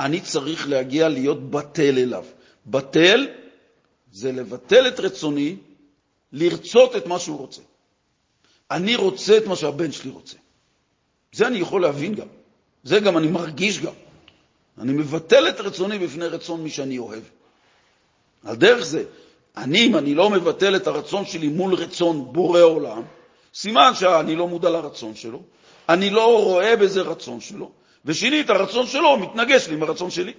אני צריך להגיע להיות בטל אליו. בטל זה לבטל את רצוני, לרצות את מה שהוא רוצה. אני רוצה את מה שהבן שלי רוצה. זה אני יכול להבין גם. זה גם אני מרגיש גם. אני מבטל את רצוני בפני רצון מי שאני אוהב. על דרך זה, אני, אם אני לא מבטל את הרצון שלי מול רצון בורא עולם, סימן שאני לא מודע לרצון שלו, אני לא רואה בזה רצון שלו, ושנית, הרצון שלו מתנגש לי עם הרצון שלי.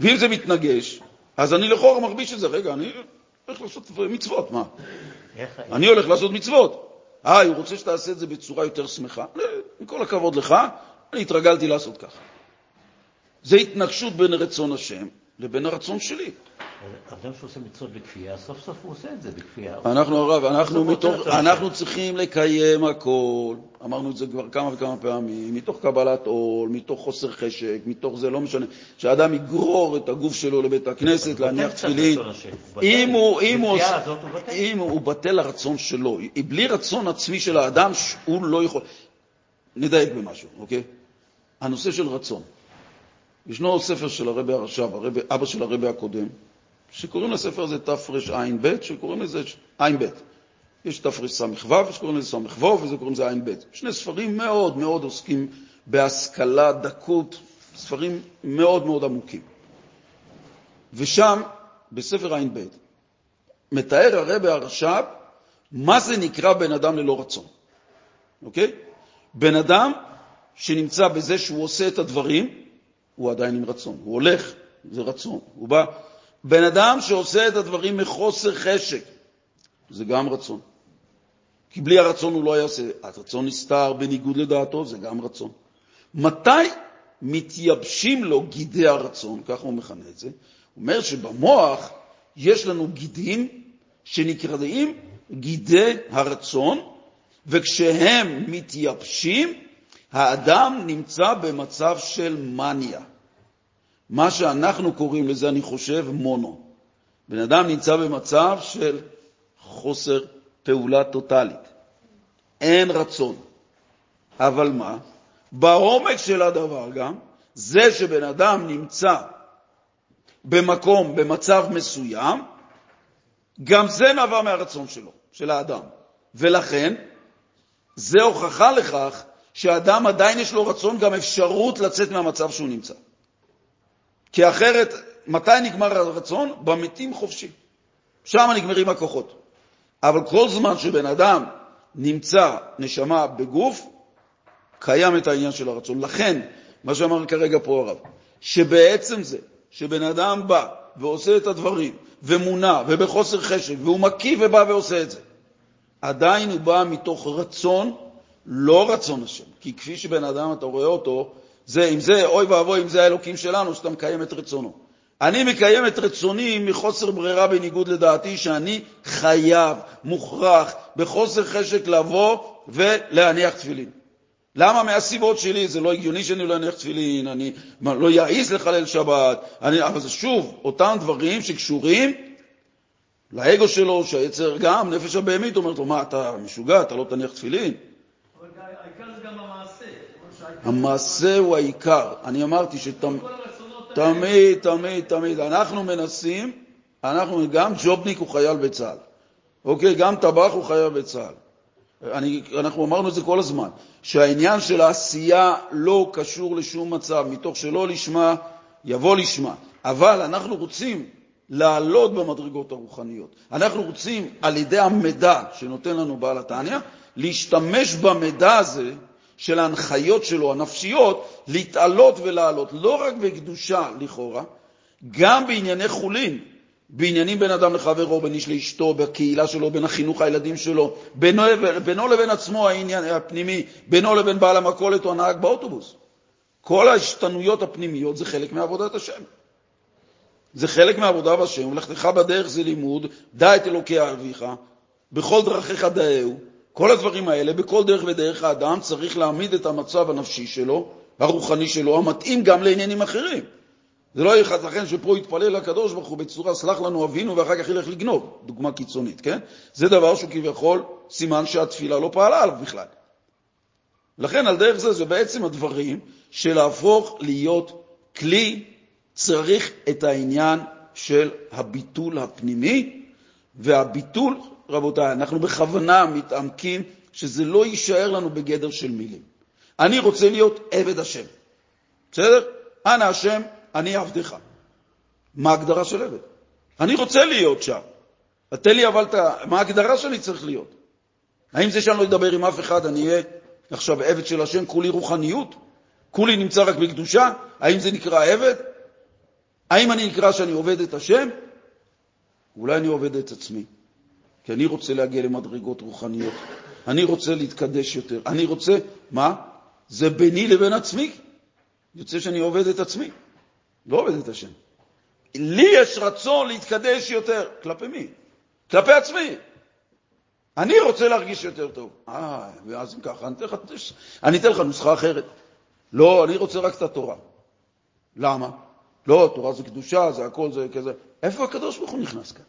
ואם זה מתנגש, אז אני לכאורה מרגיש את זה. רגע, אני, הולך לעשות מצוות, מה? אני הולך לעשות מצוות. אה, הוא רוצה שתעשה את זה בצורה יותר שמחה? אה, עם כל הכבוד לך, אני התרגלתי לעשות ככה. זה התנגשות בין רצון השם לבין הרצון שלי. אדם שעושה מצוות בכפייה, סוף סוף הוא עושה את זה בכפייה. אנחנו, הרב, אנחנו, מתוך, אנחנו. צריכים לקיים הכל, אמרנו את זה כבר כמה וכמה פעמים, מתוך קבלת עול, מתוך חוסר חשק, מתוך זה, לא משנה, שאדם יגרור את הגוף שלו לבית הכנסת, להניח תפילין. אם הוא, אם הוא, הוא. אם הוא בטל לרצון שלו, בלי רצון עצמי של האדם, הוא לא יכול... נדייק במשהו, אוקיי? הנושא של רצון. ישנו ספר של הרבי הרש"ב, אבא של הרבי הקודם, שקוראים לספר הזה תרע"ב, שקוראים לזה ע"ב. יש תרס"ו, שקוראים לזה ס"ו, וזה קוראים לזה ע"ב. שני ספרים מאוד מאוד עוסקים בהשכלה, דקות, ספרים מאוד מאוד עמוקים. ושם, בספר ע"ב, מתאר הרבי הרש"ב מה זה נקרא בן אדם ללא רצון, אוקיי? בן אדם שנמצא בזה שהוא עושה את הדברים, הוא עדיין עם רצון. הוא הולך, זה רצון. הוא בא. בן אדם שעושה את הדברים מחוסר חשק, זה גם רצון. כי בלי הרצון הוא לא יעשה. הרצון נסתר בניגוד לדעתו, זה גם רצון. מתי מתייבשים לו גידי הרצון, ככה הוא מכנה את זה? הוא אומר שבמוח יש לנו גידים שנקראים גידי הרצון, וכשהם מתייבשים, האדם נמצא במצב של מניה. מה שאנחנו קוראים לזה, אני חושב, מונו. בן אדם נמצא במצב של חוסר פעולה טוטלית. אין רצון. אבל מה? בעומק של הדבר גם, זה שבן אדם נמצא במקום, במצב מסוים, גם זה נבע מהרצון שלו, של האדם. ולכן, זה הוכחה לכך שאדם עדיין יש לו רצון, גם אפשרות לצאת מהמצב שהוא נמצא. כי אחרת, מתי נגמר הרצון? במתים חופשי. שם נגמרים הכוחות. אבל כל זמן שבן אדם נמצא נשמה בגוף, קיים את העניין של הרצון. לכן, מה שאמר כרגע פה הרב, שבעצם זה שבן אדם בא ועושה את הדברים, ומונע, ובחוסר חשק, והוא מקיא ובא ועושה את זה, עדיין הוא בא מתוך רצון, לא רצון השם. כי כפי שבן אדם, אתה רואה אותו, זה, אם זה, אוי ואבוי, אם זה האלוקים שלנו, שאתה מקיים את רצונו. אני מקיים את רצוני מחוסר ברירה בניגוד לדעתי, שאני חייב, מוכרח, בחוסר חשק לבוא ולהניח תפילין. למה? מהסיבות שלי, זה לא הגיוני שאני לא אניח תפילין, אני לא יעז לחלל שבת, אני, אבל זה שוב, אותם דברים שקשורים לאגו שלו, שהיצר גם, נפש הבהמית אומרת לו, מה, אתה משוגע, אתה לא תניח תפילין? אבל העיקר זה גם המעשה. המעשה הוא העיקר. אני אמרתי שתמיד, תמיד, תמיד, אנחנו מנסים, אנחנו, גם ג'ובניק הוא חייל בצה"ל, אוקיי? גם טבח הוא חייל בצה"ל. אני, אנחנו אמרנו את זה כל הזמן, שהעניין של העשייה לא קשור לשום מצב, מתוך שלא לשמה יבוא לשמה. אבל אנחנו רוצים לעלות במדרגות הרוחניות. אנחנו רוצים, על ידי המידע שנותן לנו בעל התניא, להשתמש במידע הזה של ההנחיות שלו, הנפשיות, להתעלות ולעלות, לא רק בקדושה לכאורה, גם בענייני חולין, בעניינים בין אדם לחברו, בין איש לאשתו, בקהילה שלו, בין החינוך הילדים שלו, בינו, בינו לבין עצמו העניין הפנימי, בינו לבין בעל המכולת או הנהג באוטובוס. כל ההשתנויות הפנימיות זה חלק מעבודת השם. זה חלק מעבודה בשם, ולכתך בדרך זה לימוד, דע את אלוקי אביך, בכל דרכיך דאהו. כל הדברים האלה, בכל דרך ודרך האדם צריך להעמיד את המצב הנפשי שלו, הרוחני שלו, המתאים גם לעניינים אחרים. זה לא ייתכן שפה יתפלל לקדוש ברוך הוא בצורה, סלח לנו אבינו, ואחר כך ילך לגנוב, דוגמה קיצונית, כן? זה דבר שהוא כביכול סימן שהתפילה לא פעלה עליו בכלל. לכן על דרך זה, זה בעצם הדברים של להפוך להיות כלי, צריך את העניין של הביטול הפנימי, והביטול, רבותיי, אנחנו בכוונה מתעמקים שזה לא יישאר לנו בגדר של מילים. אני רוצה להיות עבד השם, בסדר? אנא השם, אני עבדך. מה ההגדרה של עבד? אני רוצה להיות שם. תן לי אבל, מה ההגדרה שלי צריך להיות? האם זה שאני לא אדבר עם אף אחד, אני אהיה עכשיו עבד של השם, כולי רוחניות? כולי נמצא רק בקדושה? האם זה נקרא עבד? האם אני נקרא שאני עובד את השם? אולי אני עובד את עצמי, כי אני רוצה להגיע למדרגות רוחניות, אני רוצה להתקדש יותר, אני רוצה, מה? זה ביני לבין עצמי. יוצא שאני עובד את עצמי, לא עובד את השם. לי יש רצון להתקדש יותר. כלפי מי? כלפי עצמי. אני רוצה להרגיש יותר טוב. אה, ואז אם ככה, אני אתן, לך, אני אתן לך נוסחה אחרת. לא, אני רוצה רק את התורה. למה? לא, תורה זה קדושה, זה הכל, זה כזה. איפה הקדוש ברוך הוא נכנס כאן?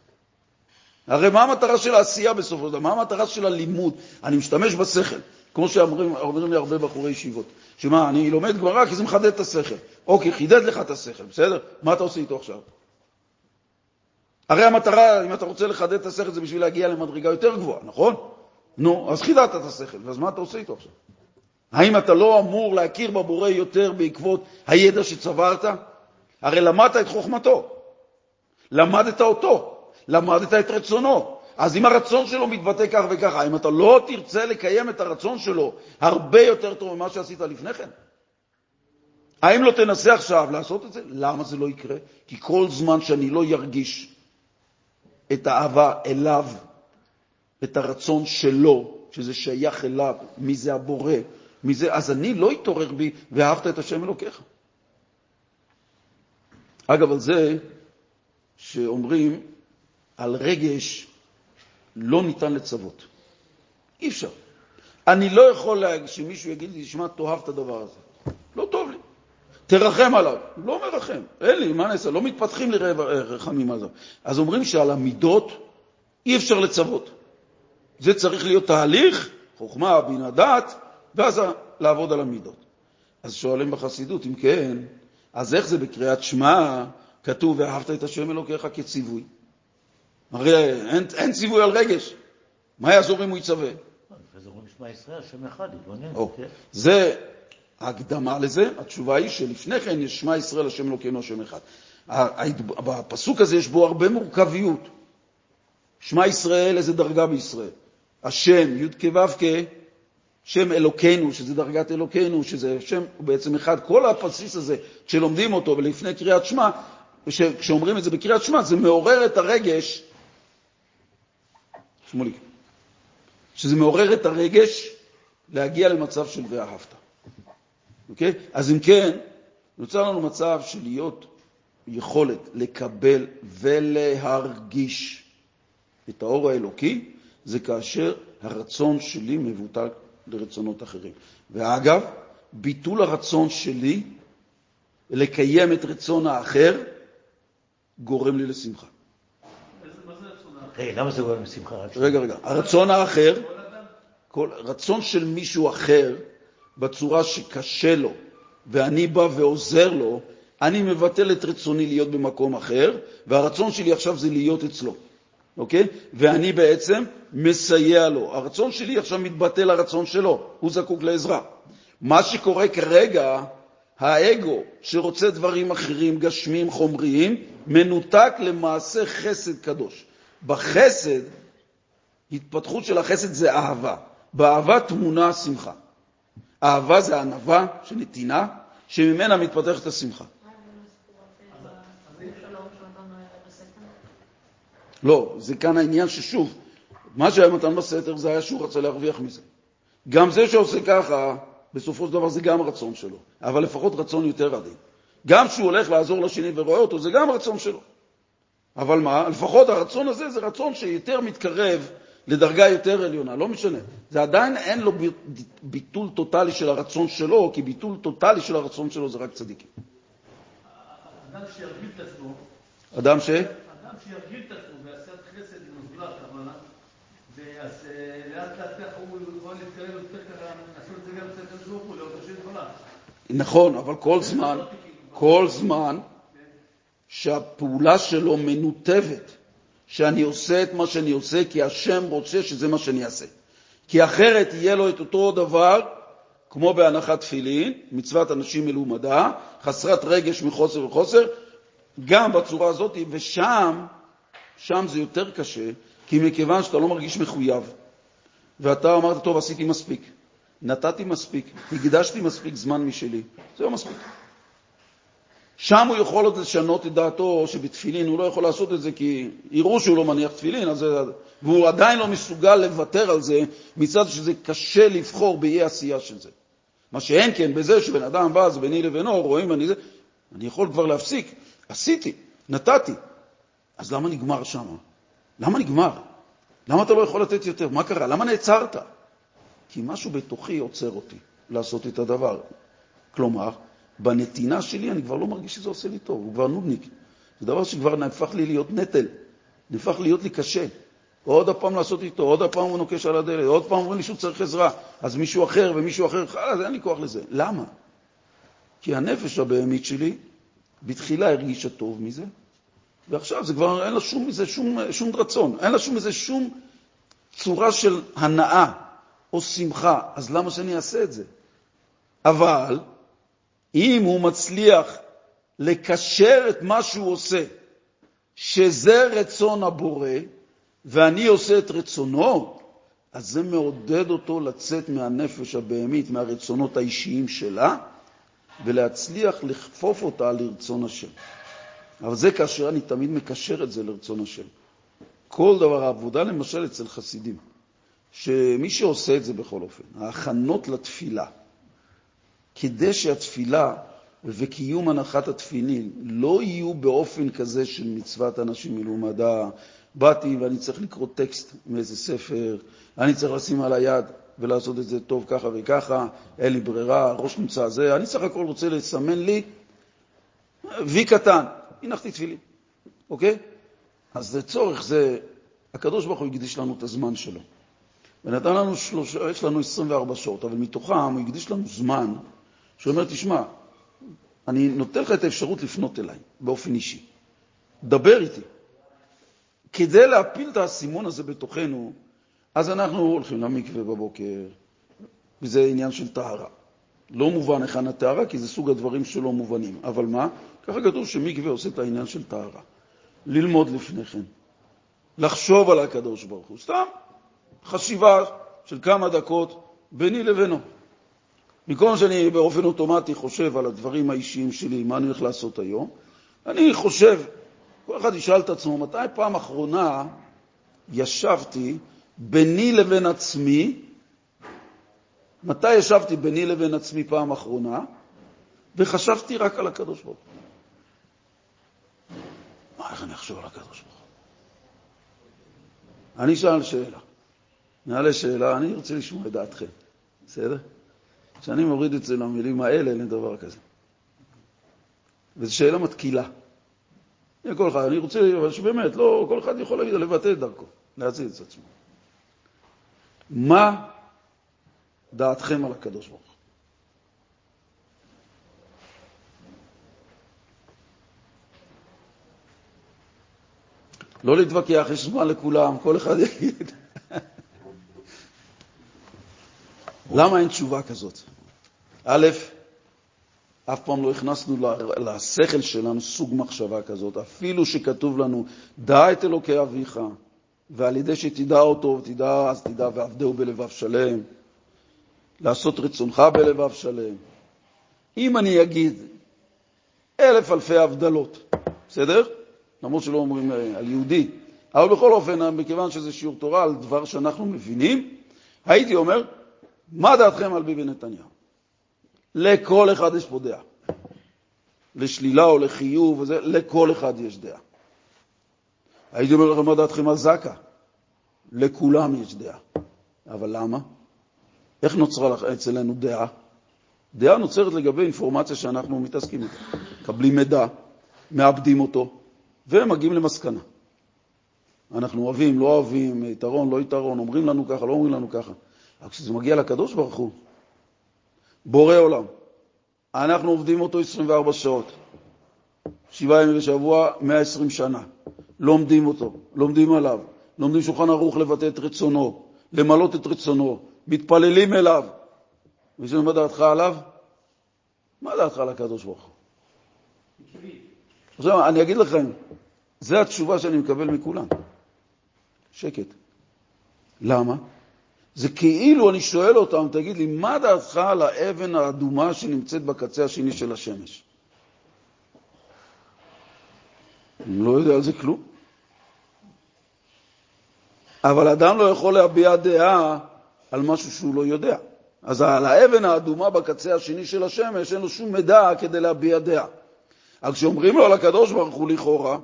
הרי מה המטרה של העשייה בסופו של דבר? מה המטרה של הלימוד? אני משתמש בשכל, כמו שאומרים לי הרבה בחורי ישיבות. שמה, אני לומד גמרא כי זה מחדד את השכל. אוקיי, חידד לך את השכל, בסדר? מה אתה עושה איתו עכשיו? הרי המטרה, אם אתה רוצה לחדד את השכל, זה בשביל להגיע למדרגה יותר גבוהה, נכון? נו, אז חידדת את השכל, אז מה אתה עושה איתו עכשיו? האם אתה לא אמור להכיר בבורא יותר בעקבות הידע שצברת? הרי למדת את חוכמתו, למדת אותו, למדת את רצונו. אז אם הרצון שלו מתבטא כך וכך, האם אתה לא תרצה לקיים את הרצון שלו הרבה יותר טוב ממה שעשית לפני כן? האם לא תנסה עכשיו לעשות את זה? למה זה לא יקרה? כי כל זמן שאני לא ירגיש את האהבה אליו, את הרצון שלו, שזה שייך אליו, מי זה הבורא, מי זה, אז אני לא אתעורר בי ואהבת את השם אלוקיך. אגב, על זה שאומרים על רגש לא ניתן לצוות. אי אפשר. אני לא יכול שמישהו יגיד לי, שמע, תאהב את הדבר הזה. לא טוב לי. תרחם עליו. לא מרחם, אין לי, מה נעשה? לא מתפתחים לי רחמים על זה. אז אומרים שעל המידות אי אפשר לצוות. זה צריך להיות תהליך, חוכמה, בינה, דעת, ואז לעבוד על המידות. אז שואלים בחסידות, אם כן, אז איך זה בקריאת שמע כתוב ואהבת את השם אלוקיך כציווי? הרי אין, אין ציווי על רגש. מה יעזור אם הוא יצווה? כן. זה ההקדמה לזה, התשובה היא שלפני כן יש שמע ישראל, השם אלוקינו, השם אחד. בפסוק הזה יש בו הרבה מורכביות. שמע ישראל, איזה דרגה בישראל? השם, י' כו' שם אלוקינו, שזה דרגת אלוקינו, שזה שם בעצם אחד. כל הבסיס הזה, כשלומדים אותו ולפני קריאת שמע, כשאומרים את זה בקריאת שמע, זה מעורר את הרגש, שמוליק, שזה מעורר את הרגש להגיע למצב של ואהבת. אוקיי? אז אם כן, נוצר לנו מצב של להיות יכולת לקבל ולהרגיש את האור האלוקי, זה כאשר הרצון שלי מבוטל לרצונות אחרים. ואגב, ביטול הרצון שלי לקיים את רצון האחר גורם לי לשמחה. למה זה גורם לשמחה? רגע, רגע. הרצון האחר, כל רצון של מישהו אחר, בצורה שקשה לו, ואני בא ועוזר לו, אני מבטל את רצוני להיות במקום אחר, והרצון שלי עכשיו זה להיות אצלו, אוקיי? ואני בעצם מסייע לו. הרצון שלי עכשיו מתבטל לרצון שלו, הוא זקוק לעזרה. מה שקורה כרגע, האגו שרוצה דברים אחרים, גשמים, חומריים, מנותק למעשה חסד קדוש. בחסד, התפתחות של החסד זה אהבה. באהבה תמונה השמחה. אהבה זה ענווה של נתינה, שממנה מתפתחת השמחה. לא, זה כאן העניין ששוב, מה שהיה מתן בסתר זה היה שהוא רצה להרוויח מזה. גם זה שעושה ככה, בסופו של דבר זה גם רצון שלו, אבל לפחות רצון יותר עדין. גם כשהוא הולך לעזור לשני ורואה אותו, זה גם רצון שלו. אבל מה, לפחות הרצון הזה זה רצון שיותר מתקרב לדרגה יותר עליונה, לא משנה. זה עדיין אין לו ביטול טוטלי של הרצון שלו, כי ביטול טוטלי של הרצון שלו זה רק צדיקים. אדם שירגיל את עצמו, אדם ש? אדם שירגיל את עצמו ויעשה חסד עם הזולת, ואז אה, לאט לאט ככה הוא יכול להתקרב יותר ככה, לעשות את זה גם הקדוש ברוך הוא, לאותו יתברך. נכון, אבל כל זמן, כל זמן שהפעולה שלו מנותבת שאני עושה את מה שאני עושה כי השם רוצה שזה מה שאני אעשה. כי אחרת יהיה לו את אותו דבר כמו בהנחת תפילין, מצוות אנשים מלומדה, חסרת רגש מחוסר וחוסר, גם בצורה הזאת, ושם, שם זה יותר קשה, כי מכיוון שאתה לא מרגיש מחויב, ואתה אמרת, טוב, עשיתי מספיק, נתתי מספיק, הקדשתי מספיק זמן משלי, זה לא מספיק. שם הוא יכול עוד לשנות את דעתו שבתפילין הוא לא יכול לעשות את זה כי יראו שהוא לא מניח תפילין, אז, והוא עדיין לא מסוגל לוותר על זה מצד שזה קשה לבחור באי עשייה של זה. מה שאין כן בזה שבן אדם בא, זה ביני לבינו, רואים אני זה, אני יכול כבר להפסיק. עשיתי, נתתי. אז למה נגמר שם? למה נגמר? למה אתה לא יכול לתת יותר? מה קרה? למה נעצרת? כי משהו בתוכי עוצר אותי לעשות את הדבר. כלומר, בנתינה שלי אני כבר לא מרגיש שזה עושה לי טוב, הוא כבר נודניק. זה דבר שכבר נהפך לי להיות נטל, נהפך להיות לי קשה. עוד הפעם לעשות איתו, עוד הפעם הוא נוקש על הדלת, עוד פעם אומרים לי שהוא צריך עזרה, אז מישהו אחר ומישהו אחר, חלאס, אין לי כוח לזה. למה? כי הנפש הבהמית שלי בתחילה הרגישה טוב מזה, ועכשיו זה כבר, אין לה שום מזה שום, שום רצון, אין לה שום מזה שום צורה של הנאה או שמחה, אז למה שאני אעשה את זה? אבל אם הוא מצליח לקשר את מה שהוא עושה, שזה רצון הבורא, ואני עושה את רצונו, אז זה מעודד אותו לצאת מהנפש הבהמית, מהרצונות האישיים שלה, ולהצליח לכפוף אותה לרצון השם. אבל זה כאשר אני תמיד מקשר את זה לרצון השם. כל דבר, העבודה למשל אצל חסידים, שמי שעושה את זה בכל אופן, ההכנות לתפילה, כדי שהתפילה וקיום הנחת התפילין לא יהיו באופן כזה של מצוות אנשים מלומדה, באתי ואני צריך לקרוא טקסט מאיזה ספר, אני צריך לשים על היד ולעשות את זה טוב ככה וככה, אין לי ברירה, ראש נמצא זה, אני סך הכל רוצה לסמן לי וי קטן, הנחתי תפילין, אוקיי? אז לצורך זה, הקדוש ברוך הוא הקדיש לנו את הזמן שלו. ונתן לנו שלוש, יש לנו 24 שעות, אבל מתוכם הוא הקדיש לנו זמן שאומר, תשמע, אני נותן לך את האפשרות לפנות אליי באופן אישי. דבר איתי. כדי להפיל את האסימון הזה בתוכנו, אז אנחנו הולכים למקווה בבוקר, וזה עניין של טהרה. לא מובן היכן הטהרה, כי זה סוג הדברים שלא מובנים. אבל מה? ככה כתוב שמקווה עושה את העניין של טהרה. ללמוד לפני כן, לחשוב על הקדוש ברוך הוא, סתם חשיבה של כמה דקות ביני לבינו. במקום שאני באופן אוטומטי חושב על הדברים האישיים שלי, מה אני הולך לעשות היום, אני חושב, כל אחד ישאל את עצמו, מתי פעם אחרונה ישבתי ביני לבין עצמי, מתי ישבתי ביני לבין עצמי פעם אחרונה, וחשבתי רק על הקדוש ברוך הוא. מה, איך אני אחשוב על הקדוש ברוך הוא? אני אשאל שאלה. נעלה שאלה, אני רוצה לשמוע את דעתכם, בסדר? כשאני מוריד את זה למילים האלה, אין דבר כזה. וזו שאלה מתקילה. כל אחד, אני רוצה, אבל שבאמת, לא, כל אחד יכול להגיד, לבטא את דרכו, להציל את עצמו. מה דעתכם על הקדוש ברוך? לא להתווכח, יש זמן לכולם, כל אחד יגיד. למה אין תשובה כזאת? א', אף פעם לא הכנסנו לשכל שלנו סוג מחשבה כזאת, אפילו שכתוב לנו, דע את אלוקי אביך, ועל ידי שתדע אותו ותדע, אז תדע ועבדהו בלבב שלם, לעשות רצונך בלבב שלם. אם אני אגיד אלף אלפי הבדלות, בסדר? למרות שלא אומרים אה, על יהודי, אבל בכל אופן, מכיוון שזה שיעור תורה על דבר שאנחנו מבינים, הייתי אומר, מה דעתכם על ביבי נתניהו? לכל אחד יש פה דעה. לשלילה או לחיוב, וזה, לכל אחד יש דעה. הייתי אומר לכם מה דעתכם על זק"א. לכולם יש דעה. אבל למה? איך נוצרה אצלנו דעה? דעה נוצרת לגבי אינפורמציה שאנחנו מתעסקים איתה. מקבלים מידע, מאבדים אותו, ומגיעים למסקנה. אנחנו אוהבים, לא אוהבים, יתרון, לא יתרון, אומרים לנו ככה, לא אומרים לנו ככה. אבל כשזה מגיע לקדוש ברוך הוא, בורא עולם, אנחנו עובדים אותו 24 שעות, שבעה ימים בשבוע, 120 שנה, לומדים אותו, לומדים עליו, לומדים שולחן ערוך לבטא את רצונו, למלות את רצונו, מתפללים אליו. ושואלים מה דעתך עליו? מה דעתך על הקדוש ברוך הוא? עכשיו, אני אגיד לכם, זו התשובה שאני מקבל מכולם. שקט. למה? זה כאילו אני שואל אותם, תגיד לי, מה דעתך על האבן האדומה שנמצאת בקצה השני של השמש? אני לא יודע על זה כלום. אבל אדם לא יכול להביע דעה על משהו שהוא לא יודע. אז על האבן האדומה בקצה השני של השמש אין לו שום מידע כדי להביע דעה. אבל כשאומרים לו על הקדוש ברוך הוא לכאורה,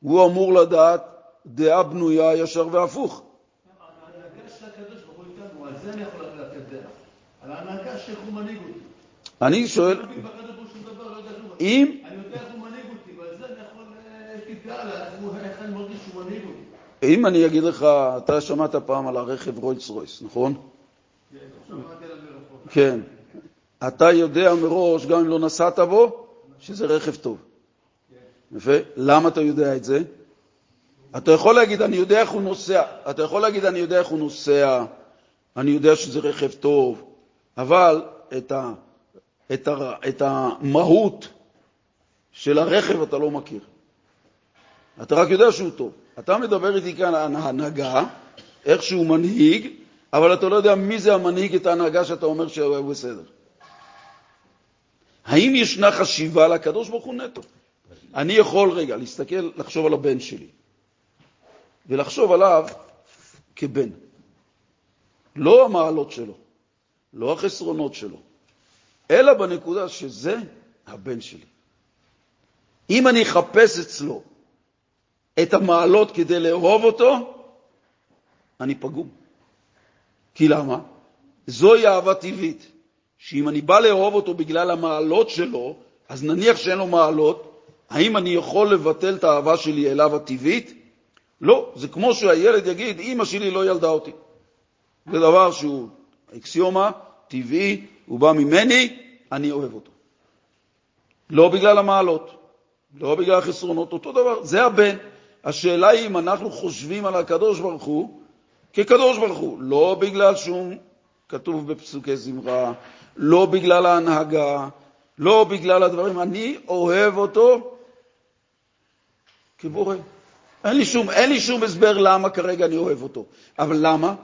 הוא אמור לדעת דעה בנויה ישר והפוך. ההנהגה של הקדוש ברוך הוא איתנו, על זה אני יכול לתת דעה. על ההנהגה שאיך הוא מנהיג אותי. אני שואל, אני לא לא. אם, אני יודע איך הוא מנהיג אותי, ועל זה אני יכול, אה, איך אני מרגיש שהוא מנהיג אותי. אם אני אגיד לך, אתה שמעת פעם על הרכב רויס רויס, נכון? כן, מרחוק. כן. אתה יודע מראש, גם אם לא נסעת בו, שזה רכב טוב. יפה. למה אתה יודע את זה? אתה יכול להגיד, אני יודע איך הוא נוסע. אתה יכול להגיד, אני יודע איך הוא נוסע, אני יודע שזה רכב טוב, אבל את, ה, את, ה, את המהות של הרכב אתה לא מכיר. אתה רק יודע שהוא טוב. אתה מדבר איתי כאן על ההנהגה, איך שהוא מנהיג, אבל אתה לא יודע מי זה המנהיג את ההנהגה שאתה אומר שהוא בסדר. האם ישנה חשיבה לקדוש ברוך הוא נטו? אני יכול רגע להסתכל, לחשוב על הבן שלי, ולחשוב עליו כבן. לא המעלות שלו, לא החסרונות שלו, אלא בנקודה שזה הבן שלי. אם אני אחפש אצלו את המעלות כדי לאהוב אותו, אני פגום. כי למה? זוהי אהבה טבעית, שאם אני בא לאהוב אותו בגלל המעלות שלו, אז נניח שאין לו מעלות, האם אני יכול לבטל את האהבה שלי אליו הטבעית? לא, זה כמו שהילד יגיד, אמא שלי לא ילדה אותי. זה דבר שהוא אקסיומה, טבעי, הוא בא ממני, אני אוהב אותו. לא בגלל המעלות, לא בגלל החסרונות, אותו דבר, זה הבן. השאלה היא אם אנחנו חושבים על הקדוש ברוך הוא כקדוש ברוך הוא, לא בגלל שהוא כתוב בפסוקי זמרה, לא בגלל ההנהגה, לא בגלל הדברים. אני אוהב אותו כבורא. אין לי שום, אין לי שום הסבר למה כרגע אני אוהב אותו. אבל למה?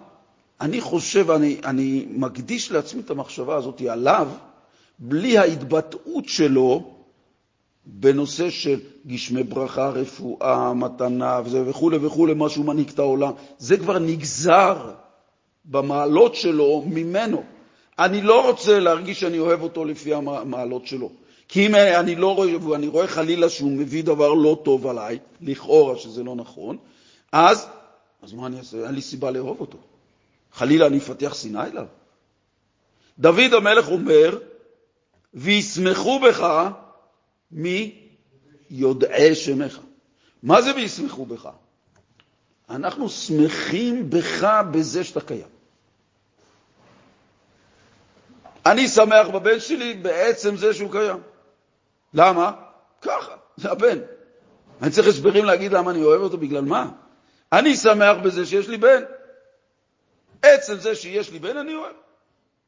אני חושב, אני, אני מקדיש לעצמי את המחשבה הזאת עליו, בלי ההתבטאות שלו בנושא של גשמי ברכה, רפואה, מתנה וכו' וכו', מה שהוא מנהיג את העולם. זה כבר נגזר במעלות שלו ממנו. אני לא רוצה להרגיש שאני אוהב אותו לפי המעלות שלו. כי אם אני לא רואה, ואני רואה חלילה שהוא מביא דבר לא טוב עליי, לכאורה שזה לא נכון, אז, אז מה אני אעשה? אין לי סיבה לאהוב אותו. חלילה אני אפתח שנאה אליו. דוד המלך אומר, וישמחו בך מיודעי שמך. מה זה וישמחו בך? אנחנו שמחים בך בזה שאתה קיים. אני שמח בבן שלי בעצם זה שהוא קיים. למה? ככה, זה הבן. אני צריך הסברים להגיד למה אני אוהב אותו, בגלל מה? אני שמח בזה שיש לי בן. עצם זה שיש לי בן אני אוהב.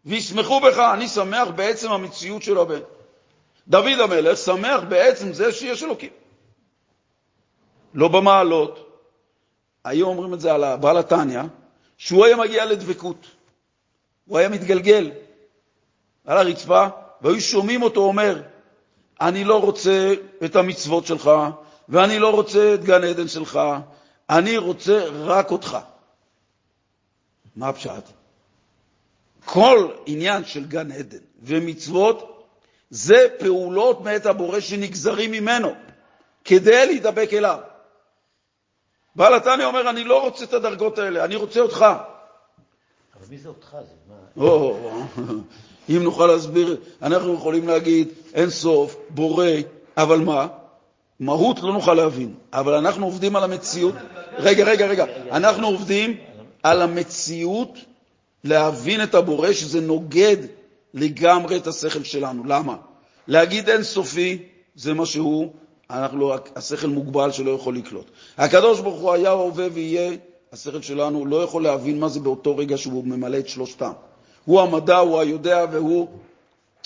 וישמחו בך, אני שמח בעצם המציאות של הבן. דוד המלך שמח בעצם זה שיש אלוקים. לא במעלות. היו אומרים את זה על הבעל התניא, שהוא היה מגיע לדבקות. הוא היה מתגלגל על הרצפה, והיו שומעים אותו אומר, אני לא רוצה את המצוות שלך, ואני לא רוצה את גן עדן שלך, אני רוצה רק אותך. מה הפשט? כל עניין של גן עדן ומצוות זה פעולות מאת הבורא שנגזרים ממנו כדי להידבק אליו. בעל התניא אומר, אני לא רוצה את הדרגות האלה, אני רוצה אותך. אבל מי זה אותך? זה מה... אם נוכל להסביר, אנחנו יכולים להגיד אין סוף, בורא, אבל מה? מהות לא נוכל להבין, אבל אנחנו עובדים על המציאות. רגע, רגע, רגע, אנחנו עובדים על המציאות להבין את הבורא, שזה נוגד לגמרי את השכל שלנו. למה? להגיד אין סופי זה מה שהוא, אנחנו לא, השכל מוגבל שלא יכול לקלוט. הקדוש ברוך הוא היה, הווה ויהיה, השכל שלנו לא יכול להבין מה זה באותו רגע שהוא ממלא את שלושתם. הוא המדע, הוא היודע והוא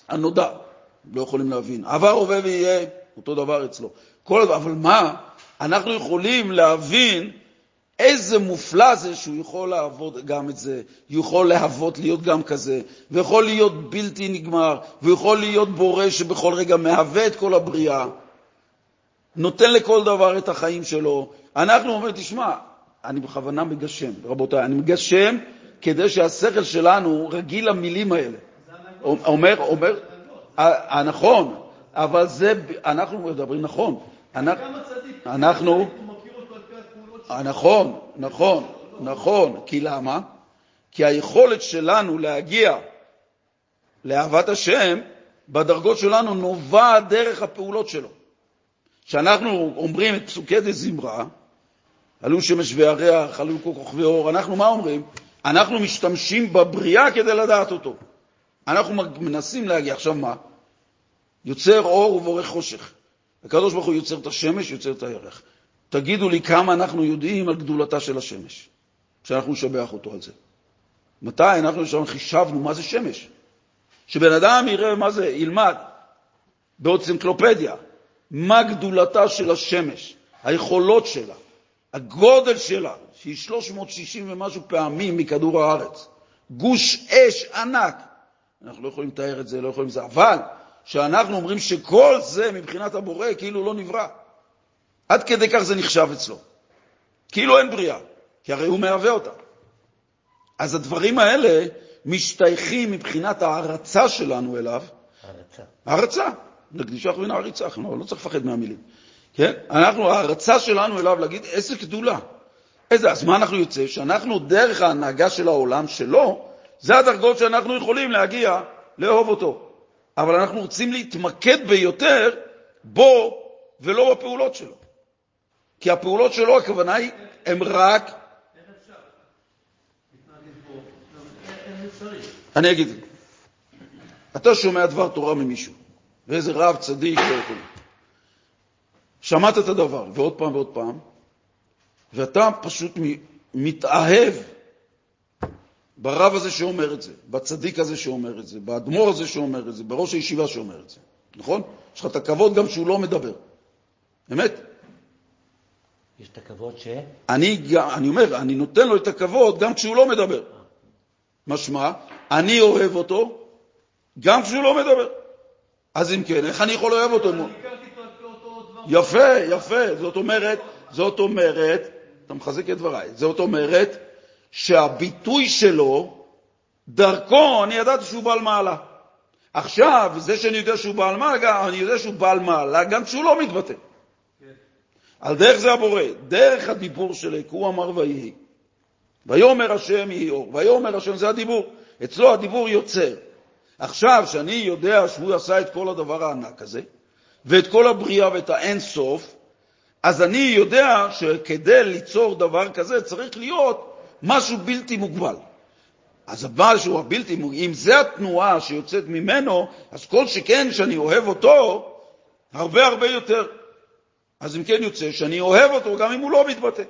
הנודע. לא יכולים להבין. עבר, הווה ויהיה, אותו דבר אצלו. כל אבל מה? אנחנו יכולים להבין איזה מופלא זה שהוא יכול לעבוד גם את זה, יכול להוות להיות גם כזה, ויכול להיות בלתי נגמר, ויכול להיות בורא שבכל רגע מהווה את כל הבריאה. נותן לכל דבר את החיים שלו. אנחנו אומרים, תשמע, אני בכוונה מגשם, רבותיי, אני מגשם כדי שהשכל שלנו רגיל למילים האלה. אומר, אומר, אה, נכון, אבל זה, אנחנו מדברים נכון. אנחנו, נכון, נכון, נכון, כי למה? כי היכולת שלנו להגיע לאהבת השם בדרגות שלנו נובעת דרך הפעולות שלו. כשאנחנו אומרים את פסוקי דה זמרה, עלו שמש וירח, עלו כל כוכבי אור, אנחנו מה אומרים? אנחנו משתמשים בבריאה כדי לדעת אותו. אנחנו מנסים להגיע. עכשיו מה? יוצר אור ובורא חושך. הקדוש ברוך הוא יוצר את השמש, יוצר את הירח. תגידו לי כמה אנחנו יודעים על גדולתה של השמש, כשאנחנו נשבח אותו על זה. מתי אנחנו שם חישבנו מה זה שמש? שבן אדם יראה מה זה, ילמד באוצנקלופדיה, מה גדולתה של השמש, היכולות שלה, הגודל שלה, שהיא 360 ומשהו פעמים מכדור הארץ, גוש אש ענק. אנחנו לא יכולים לתאר את זה, לא יכולים זה, אבל שאנחנו אומרים שכל זה מבחינת הבורא כאילו לא נברא. עד כדי כך זה נחשב אצלו. כאילו אין בריאה, כי הרי הוא מהווה אותה. אז הדברים האלה משתייכים מבחינת ההערצה שלנו אליו. הערצה. הערצה. נקדישה אחרונה העריצה, לא, לא צריך לפחד מהמילים. כן? אנחנו, ההערצה שלנו אליו להגיד איזה גדולה. איזה, אז מה אנחנו יוצא? שאנחנו דרך ההנהגה של העולם שלו, זה הדרגות שאנחנו יכולים להגיע לאהוב אותו. אבל אנחנו רוצים להתמקד ביותר בו ולא בפעולות שלו. כי הפעולות שלו, הכוונה היא, הן רק... אני אגיד, אתה שומע דבר תורה ממישהו, ואיזה רב צדיק לא. שמעת את הדבר, ועוד פעם ועוד פעם, ואתה פשוט מתאהב ברב הזה שאומר את זה, בצדיק הזה שאומר את זה, באדמו"ר הזה שאומר את זה, בראש הישיבה שאומר את זה, נכון? יש לך את הכבוד גם שהוא לא מדבר. אמת? יש את הכבוד ש... אני, אני אומר, אני נותן לו את הכבוד גם כשהוא לא מדבר. משמע, אני אוהב אותו גם כשהוא לא מדבר. אז אם כן, איך אני יכול לאהוב אותו? יפה, יפה. זאת אומרת, זאת אומרת, אתה מחזק את דבריי, זאת אומרת שהביטוי שלו, דרכו אני ידעתי שהוא בעל מעלה. עכשיו, זה שאני יודע שהוא בעל מעלה, אני יודע שהוא בעל מעלה גם כשהוא לא מתבטא. על דרך זה הבורא, דרך הדיבור של הוא אמר ויהי. ויאמר השם יהי אור, ויאמר השם זה הדיבור. אצלו הדיבור יוצר. עכשיו, שאני יודע שהוא עשה את כל הדבר הענק הזה, ואת כל הבריאה ואת האין סוף, אז אני יודע שכדי ליצור דבר כזה צריך להיות משהו בלתי מוגבל. אז הבעל שהוא הבלתי מוגבל, אם זה התנועה שיוצאת ממנו, אז כל שכן שאני אוהב אותו, הרבה הרבה יותר. אז אם כן יוצא שאני אוהב אותו גם אם הוא לא מתבטא.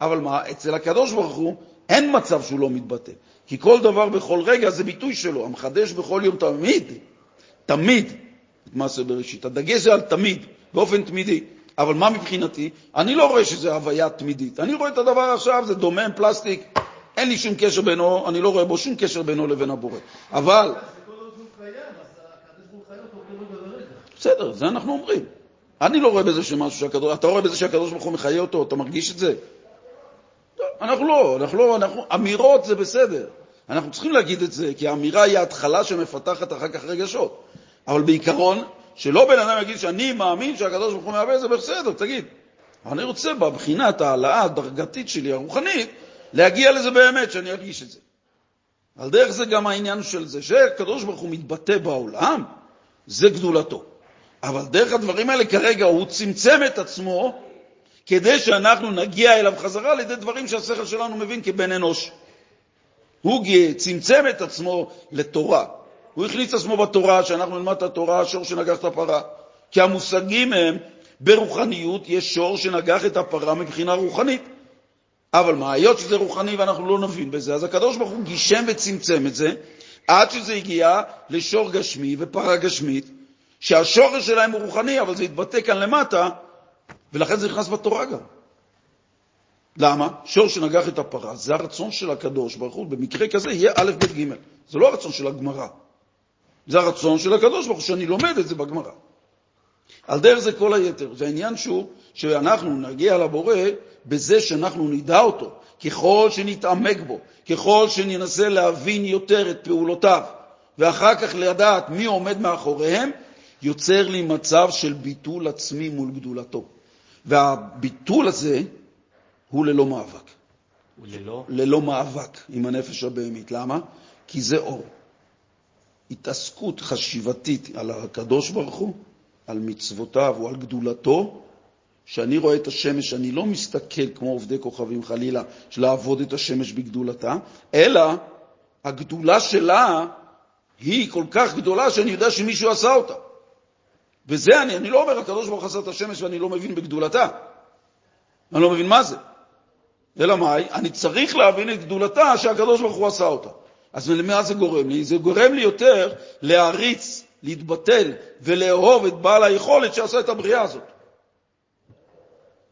אבל מה, אצל הקדוש ברוך הוא אין מצב שהוא לא מתבטא, כי כל דבר בכל רגע זה ביטוי שלו, המחדש בכל יום תמיד, תמיד את מעשה בראשית. הדגש זה על תמיד, באופן תמידי. אבל מה מבחינתי? אני לא רואה שזה הוויה תמידית. אני רואה את הדבר עכשיו, זה דומם, פלסטיק, אין לי שום קשר בינו, אני לא רואה בו שום קשר בינו לבין הבורא. אבל... בסדר, זה אנחנו אומרים. אני לא רואה בזה שמשהו שהקדוש... אתה רואה בזה שהקדוש ברוך הוא מחיה אותו? אתה מרגיש את זה? לא, אנחנו לא, אנחנו לא, אנחנו... אמירות זה בסדר. אנחנו צריכים להגיד את זה, כי האמירה היא ההתחלה שמפתחת אחר כך רגשות. אבל בעיקרון, שלא בן אדם יגיד שאני מאמין שהקדוש ברוך הוא מהווה, זה בסדר, תגיד. אבל אני רוצה בבחינת העלאה הדרגתית שלי, הרוחנית, להגיע לזה באמת, שאני ארגיש את זה. על דרך זה גם העניין של זה, שהקדוש ברוך הוא מתבטא בעולם, זה גדולתו. אבל דרך הדברים האלה כרגע הוא צמצם את עצמו כדי שאנחנו נגיע אליו חזרה על ידי דברים שהשכל שלנו מבין כבן אנוש. הוא צמצם את עצמו לתורה. הוא הכניס את עצמו בתורה, שאנחנו נלמד את התורה, השור שנגח את הפרה. כי המושגים הם, ברוחניות יש שור שנגח את הפרה מבחינה רוחנית. אבל מה, היות שזה רוחני ואנחנו לא נבין בזה, אז הקדוש ברוך הוא גישם וצמצם את זה, עד שזה הגיע לשור גשמי ופרה גשמית, שהשורש שלהם הוא רוחני, אבל זה התבטא כאן למטה, ולכן זה נכנס בתורה גם. למה? שור שנגח את הפרה, זה הרצון של הקדוש ברוך הוא, במקרה כזה יהיה א', ב', ג'. זה לא הרצון של הגמרא, זה הרצון של הקדוש ברוך הוא, שאני לומד את זה בגמרא. על דרך זה כל היתר. זה העניין שהוא שאנחנו נגיע לבורא בזה שאנחנו נדע אותו. ככל שנתעמק בו, ככל שננסה להבין יותר את פעולותיו, ואחר כך לדעת מי עומד מאחוריהם, יוצר לי מצב של ביטול עצמי מול גדולתו. והביטול הזה הוא ללא מאבק. הוא ללא? ללא מאבק עם הנפש הבהמית. למה? כי זה אור. התעסקות חשיבתית על הקדוש ברוך הוא, על מצוותיו או על גדולתו, כשאני רואה את השמש, אני לא מסתכל כמו עובדי כוכבים חלילה, של לעבוד את השמש בגדולתה, אלא הגדולה שלה היא כל כך גדולה שאני יודע שמישהו עשה אותה. וזה אני, אני לא אומר, הקדוש ברוך עשה את השמש ואני לא מבין בגדולתה. אני לא מבין מה זה. אלא מאי? אני צריך להבין את גדולתה שהקדוש ברוך הוא עשה אותה. אז למה זה גורם לי? זה גורם לי יותר להעריץ, להתבטל ולאהוב את בעל היכולת שעשה את הבריאה הזאת.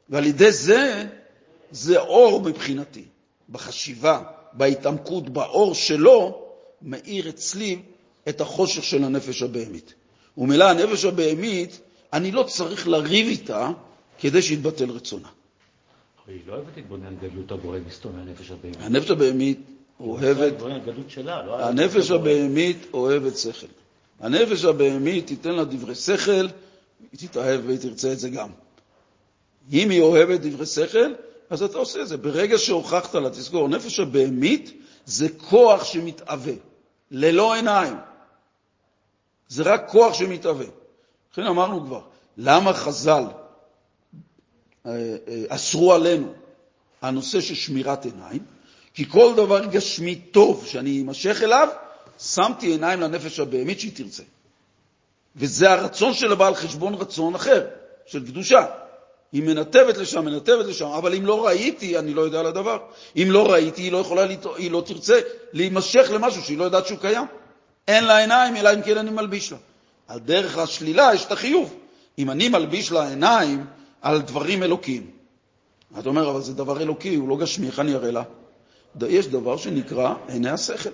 ועל ידי זה, זה אור מבחינתי. בחשיבה, בהתעמקות, באור שלו, מאיר אצלי את החושך של הנפש הבהמית. ומילא הנפש הבהמית, אני לא צריך לריב איתה כדי שיתבטל רצונה. היא לא אוהבת להתבונן על גדלות הבורא מסתום מהנפש הבהמית. הנפש הבהמית אוהבת... לא הנפש הבהמית אוהבת שכל. הנפש הבהמית תיתן לה דברי שכל, היא תתאהב והיא תרצה את זה גם. אם היא אוהבת דברי שכל, אז אתה עושה את זה. ברגע שהוכחת לה, תזכור, נפש הבהמית זה כוח שמתאווה, ללא עיניים. זה רק כוח שמתאווה. לכן אמרנו כבר, למה חז"ל אה, אה, אסרו עלינו הנושא של שמירת עיניים? כי כל דבר גשמי טוב שאני אמשך אליו, שמתי עיניים לנפש הבהמית שהיא תרצה. וזה הרצון של הבעל חשבון רצון אחר, של קדושה. היא מנתבת לשם, מנתבת לשם, אבל אם לא ראיתי, אני לא יודע על הדבר. אם לא ראיתי, היא לא יכולה, היא לא תרצה להימשך למשהו שהיא לא יודעת שהוא קיים. אין לה עיניים, אלא אם כן אני מלביש לה. על דרך השלילה יש את החיוב. אם אני מלביש לה עיניים על דברים אלוקים, אתה אומר, אבל זה דבר אלוקי, הוא לא גשמי, איך אני אראה לה? יש דבר שנקרא עיני השכל.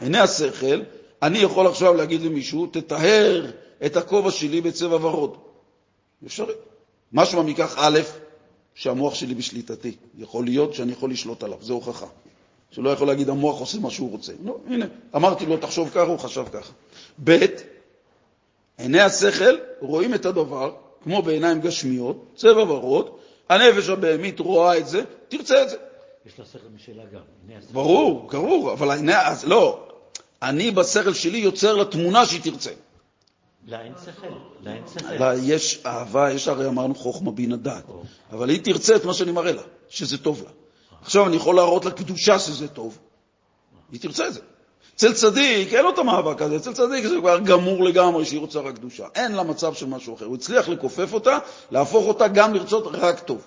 עיני השכל, אני יכול עכשיו להגיד למישהו, תטהר את הכובע שלי בצבע ורוד. אפשרי. משמע מכך, א', שהמוח שלי בשליטתי. יכול להיות שאני יכול לשלוט עליו, זו הוכחה. שלא יכול להגיד, המוח עושה מה שהוא רוצה. לא, הנה, אמרתי לו, תחשוב ככה, הוא חשב ככה. ב', עיני השכל רואים את הדבר, כמו בעיניים גשמיות, צבע ורוד, הנפש הבהמית רואה את זה, תרצה את זה. יש לה שכל משלה גם. ברור, ברור, אבל העיני, אז לא, אני בשכל שלי יוצר לתמונה שהיא תרצה. לה אין שכל, לה אין שכל. לה יש אהבה, יש הרי אמרנו חוכמה בינה דעת, אבל היא תרצה את מה שאני מראה לה, שזה טוב לה. עכשיו אני יכול להראות לה קדושה שזה טוב, היא תרצה את זה. אצל צדיק אין לו את המאבק הזה, אצל צדיק זה כבר גמור לגמרי שהיא רוצה רק קדושה. אין לה מצב של משהו אחר. הוא הצליח לכופף אותה, להפוך אותה גם לרצות רק טוב.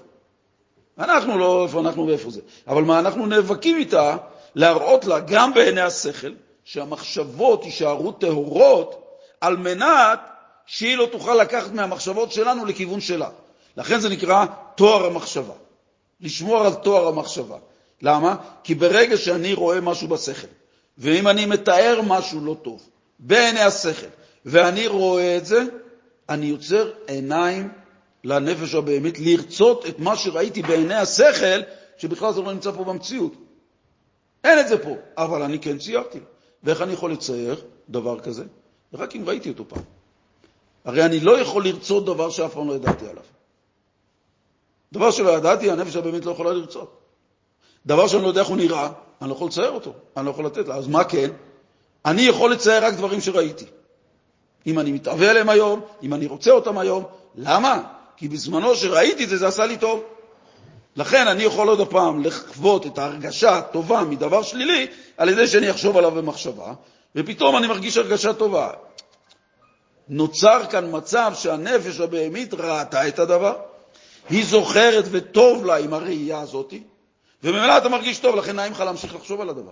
אנחנו לא איפה אנחנו ואיפה זה. אבל מה, אנחנו נאבקים איתה להראות לה גם בעיני השכל שהמחשבות יישארו טהורות על מנת שהיא לא תוכל לקחת מהמחשבות שלנו לכיוון שלה. לכן זה נקרא תואר המחשבה. לשמור על תואר המחשבה. למה? כי ברגע שאני רואה משהו בשכל, ואם אני מתאר משהו לא טוב בעיני השכל, ואני רואה את זה, אני יוצר עיניים לנפש הבהמית לרצות את מה שראיתי בעיני השכל, שבכלל זה לא נמצא פה במציאות. אין את זה פה, אבל אני כן ציירתי. ואיך אני יכול לצייר דבר כזה? רק אם ראיתי אותו פעם. הרי אני לא יכול לרצות דבר שאף פעם לא ידעתי עליו. דבר שלא ידעתי, הנפש הבאמת לא יכולה לרצות. דבר שאני לא יודע איך הוא נראה, אני לא יכול לצייר אותו, אני לא יכול לתת לה. אז מה כן? אני יכול לצייר רק דברים שראיתי. אם אני מתאווה עליהם היום, אם אני רוצה אותם היום, למה? כי בזמנו שראיתי את זה, זה עשה לי טוב. לכן אני יכול עוד הפעם לחוות את ההרגשה הטובה מדבר שלילי על ידי שאני אחשוב עליו במחשבה, ופתאום אני מרגיש הרגשה טובה. נוצר כאן מצב שהנפש הבהמית ראתה את הדבר, היא זוכרת וטוב לה עם הראייה הזאת, וממילא אתה מרגיש טוב, לכן נעים לך להמשיך לחשוב על הדבר.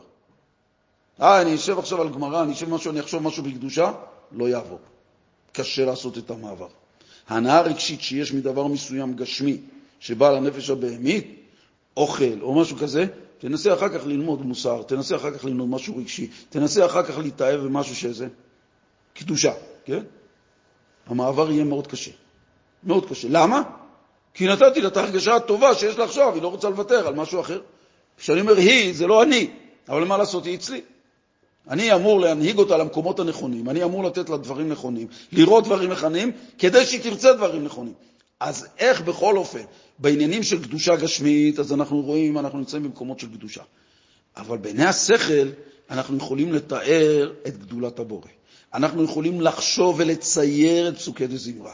אה, אני אשב עכשיו על גמרא, אני אשב משהו, אני אחשוב משהו בקדושה, לא יעבור. קשה לעשות את המעבר. ההנאה הרגשית שיש מדבר מסוים גשמי, שבא לנפש הבהמית, אוכל או משהו כזה, תנסה אחר כך ללמוד מוסר, תנסה אחר כך ללמוד משהו רגשי, תנסה אחר כך להתאהב במשהו שזה קדושה, כן? המעבר יהיה מאוד קשה. מאוד קשה. למה? כי נתתי לה את ההרגשה הטובה שיש לה עכשיו, היא לא רוצה לוותר על משהו אחר. כשאני אומר היא, זה לא אני, אבל מה לעשות, היא אצלי. אני אמור להנהיג אותה למקומות הנכונים, אני אמור לתת לה דברים נכונים, לראות דברים נכונים, כדי שהיא תרצה דברים נכונים. אז איך בכל אופן, בעניינים של קדושה גשמית, אז אנחנו רואים, אנחנו נמצאים במקומות של קדושה. אבל בעיני השכל אנחנו יכולים לתאר את גדולת הבורא. אנחנו יכולים לחשוב ולצייר את פסוקי דזמרה.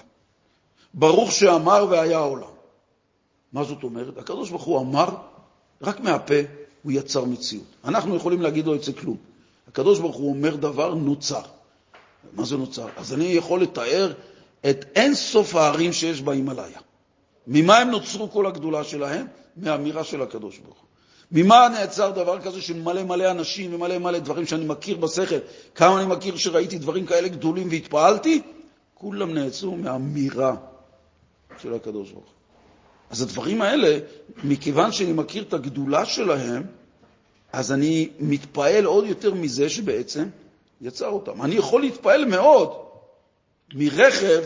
ברוך שאמר והיה העולם. מה זאת אומרת? הקדוש ברוך הוא אמר, רק מהפה הוא יצר מציאות. אנחנו יכולים להגיד לו את זה כלום. הקדוש ברוך הוא אומר דבר, נוצר. מה זה נוצר? אז אני יכול לתאר את אין סוף הערים שיש בהימאליה. ממה הם נוצרו כל הגדולה שלהם? מהאמירה של הקדוש ברוך הוא. ממה נעצר דבר כזה של מלא מלא אנשים ומלא מלא דברים שאני מכיר בשכל? כמה אני מכיר שראיתי דברים כאלה גדולים והתפעלתי? כולם נעצרו מהאמירה של הקדוש ברוך הוא. אז הדברים האלה, מכיוון שאני מכיר את הגדולה שלהם, אז אני מתפעל עוד יותר מזה שבעצם יצר אותם. אני יכול להתפעל מאוד מרכב,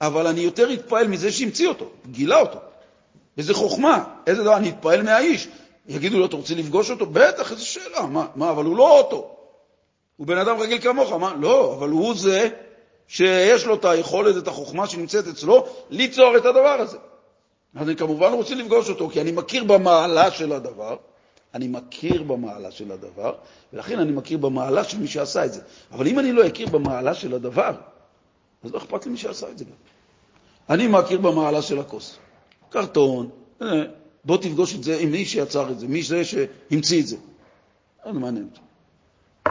אבל אני יותר אתפעל מזה שהמציא אותו, גילה אותו. איזה חוכמה, איזה דבר, אני אתפעל מהאיש. יגידו לו, אתה רוצה לפגוש אותו? בטח, איזו שאלה, מה, מה, אבל הוא לא אוטו. הוא בן אדם רגיל כמוך, מה? לא, אבל הוא זה שיש לו את היכולת, את החוכמה שנמצאת אצלו, ליצור את הדבר הזה. אז אני כמובן רוצה לפגוש אותו, כי אני מכיר במעלה של הדבר, אני מכיר במעלה של הדבר, ולכן אני מכיר במעלה של מי שעשה את זה. אבל אם אני לא אכיר במעלה של הדבר, אז לא אכפת לי מי שעשה את זה גם. אני מכיר במעלה של הכוס. קרטון, אה, בוא תפגוש את זה עם מי שיצר את זה, מי זה שהמציא את זה. לא מעניין אותי.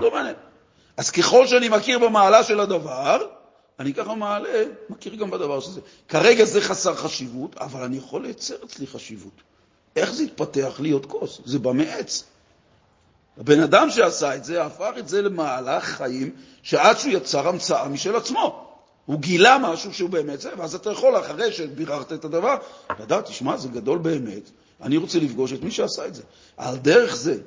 לא מעניין. אז ככל שאני מכיר במעלה של הדבר, אני ככה מעלה, מכיר גם בדבר שזה. כרגע זה חסר חשיבות, אבל אני יכול לייצר אצלי חשיבות. איך זה התפתח להיות כוס? זה בא מעץ. הבן אדם שעשה את זה, הפך את זה למהלך חיים, שעד שהוא יצר המצאה משל עצמו. הוא גילה משהו שהוא באמת זה, ואז אתה יכול, אחרי שביררת את הדבר, לדעת, תשמע, זה גדול באמת, אני רוצה לפגוש את מי שעשה את זה. על דרך זה,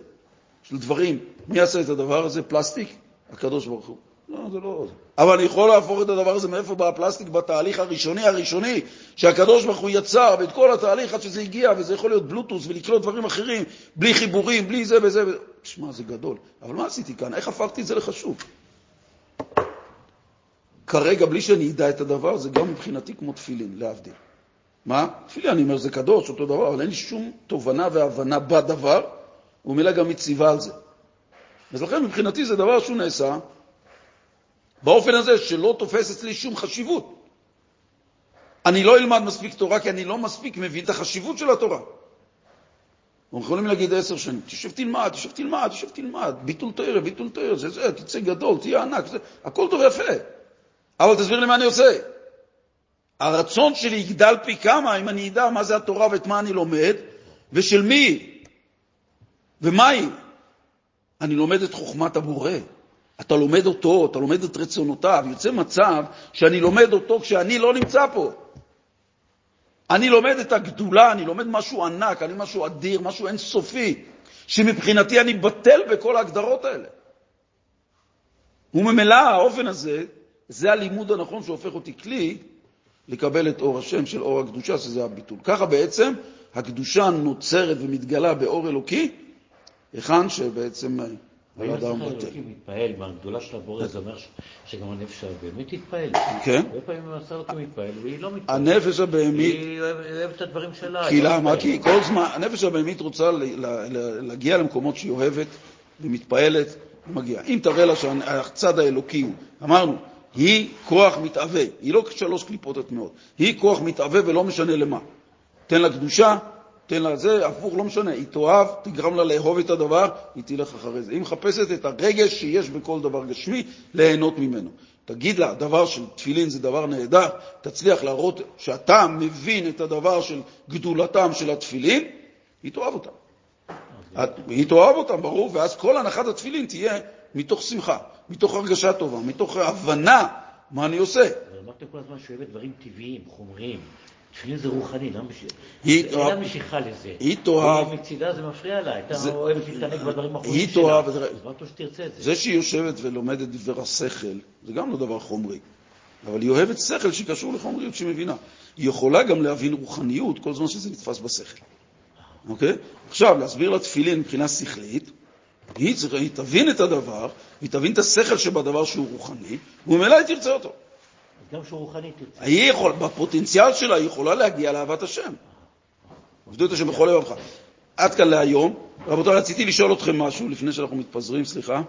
של דברים, מי עשה את הדבר הזה? פלסטיק? הקדוש ברוך הוא. לא, זה לא... אבל אני יכול להפוך את הדבר הזה, מאיפה בא הפלסטיק? בתהליך הראשוני הראשוני, שהקדוש ברוך הוא יצר, ואת כל התהליך עד שזה הגיע, וזה יכול להיות בלוטוס ולקלוט דברים אחרים, בלי חיבורים, בלי זה וזה. שמע, זה גדול. אבל מה עשיתי כאן? איך הפכתי את זה לחשוב? כרגע, בלי שאני אדע את הדבר, זה גם מבחינתי כמו תפילין, להבדיל. מה? תפילין, אני אומר, זה קדוש, אותו דבר, אבל אין לי שום תובנה והבנה בדבר, ומילא גם מציבה על זה. אז לכן מבחינתי זה דבר שהוא נעשה באופן הזה שלא תופס אצלי שום חשיבות. אני לא אלמד מספיק תורה כי אני לא מספיק מבין את החשיבות של התורה. אנחנו יכולים להגיד עשר שנים, תשב תלמד, תשב תלמד, תשב תלמד, ביטול תרא, ביטול תרא, זה זה, תצא גדול, תהיה ענק, זה, הכל טוב ויפה. אבל תסביר לי מה אני עושה. הרצון שלי יגדל פי כמה אם אני אדע מה זה התורה ואת מה אני לומד, ושל מי, ומהי. אני לומד את חוכמת הבורא. אתה לומד אותו, אתה לומד את רצונותיו. יוצא מצב שאני לומד אותו כשאני לא נמצא פה. אני לומד את הגדולה, אני לומד משהו ענק, אני משהו אדיר, משהו אינסופי, שמבחינתי אני בטל בכל ההגדרות האלה. וממילא האופן הזה, זה הלימוד הנכון שהופך אותי כלי לקבל את אור השם של אור הקדושה, שזה הביטול. ככה בעצם הקדושה נוצרת ומתגלה באור אלוקי, היכן שבעצם האדם בטל. אלוקים מתפעל מהגדולה של הבורא, זה אומר שגם הנפש הבהמית תתפעל. כן. הרבה פעמים עשה אותו מתפעל, והיא לא מתפעלת. הנפש הבהמית, היא אוהבת את הדברים שלה. כי לא למה? מתפעלת. כי כל זמן, הנפש הבהמית רוצה להגיע למקומות שהיא אוהבת ומתפעלת, היא מגיעה. אם תראה לה שהצד האלוקי הוא, אמרנו, היא כוח מתאווה, היא לא שלוש קליפות הטמעות, היא כוח מתאווה ולא משנה למה. תן לה קדושה, תן לה זה, הפוך, לא משנה, היא תאהב, תגרם לה לאהוב את הדבר, היא תלך אחרי זה. היא מחפשת את הרגש שיש בכל דבר גשמי, ליהנות ממנו. תגיד לה, הדבר של תפילין זה דבר נהדר, תצליח להראות שאתה מבין את הדבר של גדולתם של התפילין, היא תאהב אותם. את- היא תאהב אותם, ברור, ואז כל הנחת התפילין תהיה מתוך שמחה, מתוך הרגשה טובה, מתוך הבנה מה אני עושה. אבל אמרתם כל הזמן שהיא אוהבת דברים טבעיים, חומריים. תפילין זה רוחני, למה בשביל... היא אין תאהב- לה משיכה לזה. היא תאהב- היא מצידה זה מפריע לה, הייתה אוהבת להתענג בדברים היא שלה. תאהב- אז מה טוב שתרצה את זה? זה שהיא יושבת ולומדת דבר השכל, זה גם לא דבר חומרי. אבל היא אוהבת שכל שקשור לחומריות שהיא מבינה. היא יכולה גם להבין רוחניות כל זמן שזה נתפס בשכל. אוקיי? עכשיו, להסביר לה תפילין מבחינה שכלית, היא, היא תבין את הדבר, היא תבין את השכל שבדבר שהוא רוחני, וממילא היא תרצה אותו. גם שהוא רוחני תרצה. היא יכול, בפוטנציאל שלה היא יכולה להגיע לאהבת השם. עבדו את השם בכל לבבך. עד כאן להיום. רבותיי, רציתי לשאול אתכם משהו לפני שאנחנו מתפזרים, סליחה.